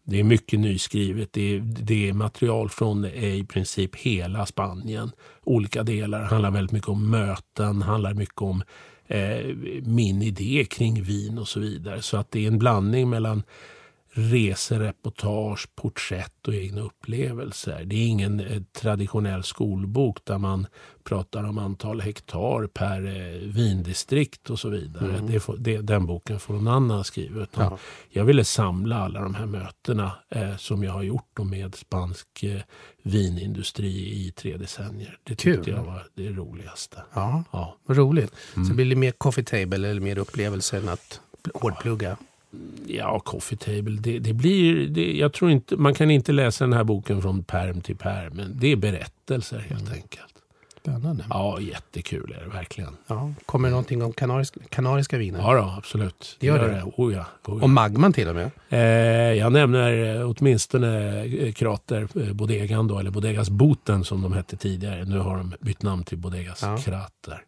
Det är mycket nyskrivet. Det är, det är material från eh, i princip hela Spanien. Olika delar. Det handlar väldigt mycket om möten, handlar mycket om eh, min idé kring vin och så vidare. Så att det är en blandning mellan resereportage, porträtt och egna upplevelser. Det är ingen eh, traditionell skolbok där man pratar om antal hektar per eh, vindistrikt och så vidare. Det får, det, den boken får någon annan skriva. Ja. Jag ville samla alla de här mötena eh, som jag har gjort med spansk eh, vinindustri i tre decennier. Det tyckte Kul. jag var det roligaste. Ja, Ja. vad roligt. Så det blir det mer coffee table eller mer upplevelser än att hårdplugga. Ja, coffee table. Det, det blir, det, jag tror inte, man kan inte läsa den här boken från perm till perm. Men det är berättelser helt enkelt. Spännande. Ja, jättekul är det verkligen. Ja. Kommer det någonting om kanariska, kanariska viner? Ja, då, absolut. Det gör det? Oh ja, oh ja. Om Magman till och med? Eh, jag nämner eh, åtminstone eh, Krater, eh, Bodegan då, eller Bodegas Boten som de hette tidigare. Nu har de bytt namn till Bodegas Ja. Krater.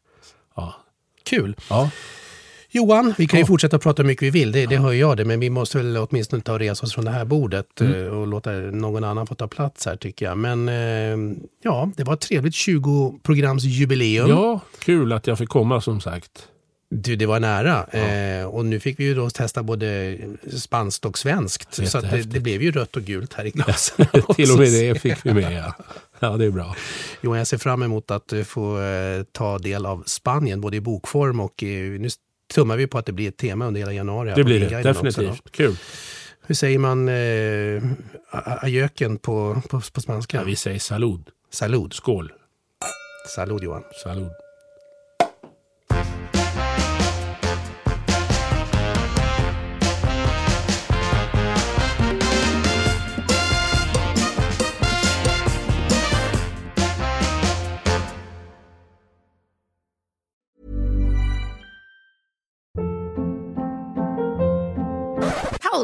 Ja. Kul. Ja. Johan, vi kan ju fortsätta prata hur mycket vi vill, det, det hör jag det, men vi måste väl åtminstone ta och resa oss från det här bordet Mm. eh, och låta någon annan få ta plats här tycker jag. Men eh, ja, det var ett trevligt 20-programsjubileum. ja, kul att jag fick komma som sagt. Du, det var nära. Eh, och nu fick vi ju då testa både spanskt och svenskt. Så det, det blev ju rött och gult här i glaset. Till och med det fick vi med. Ja, ja det är bra. Johan, jag ser fram emot att eh, få eh, ta del av Spanien, både i bokform och eh, nu tummar vi på att det blir ett tema under hela januari. Det blir det också definitivt. Kul. Hur säger man eh, ajöken på, på, på spanska? Ja, vi säger salud. Salud. Skål. Salud Johan. Salud.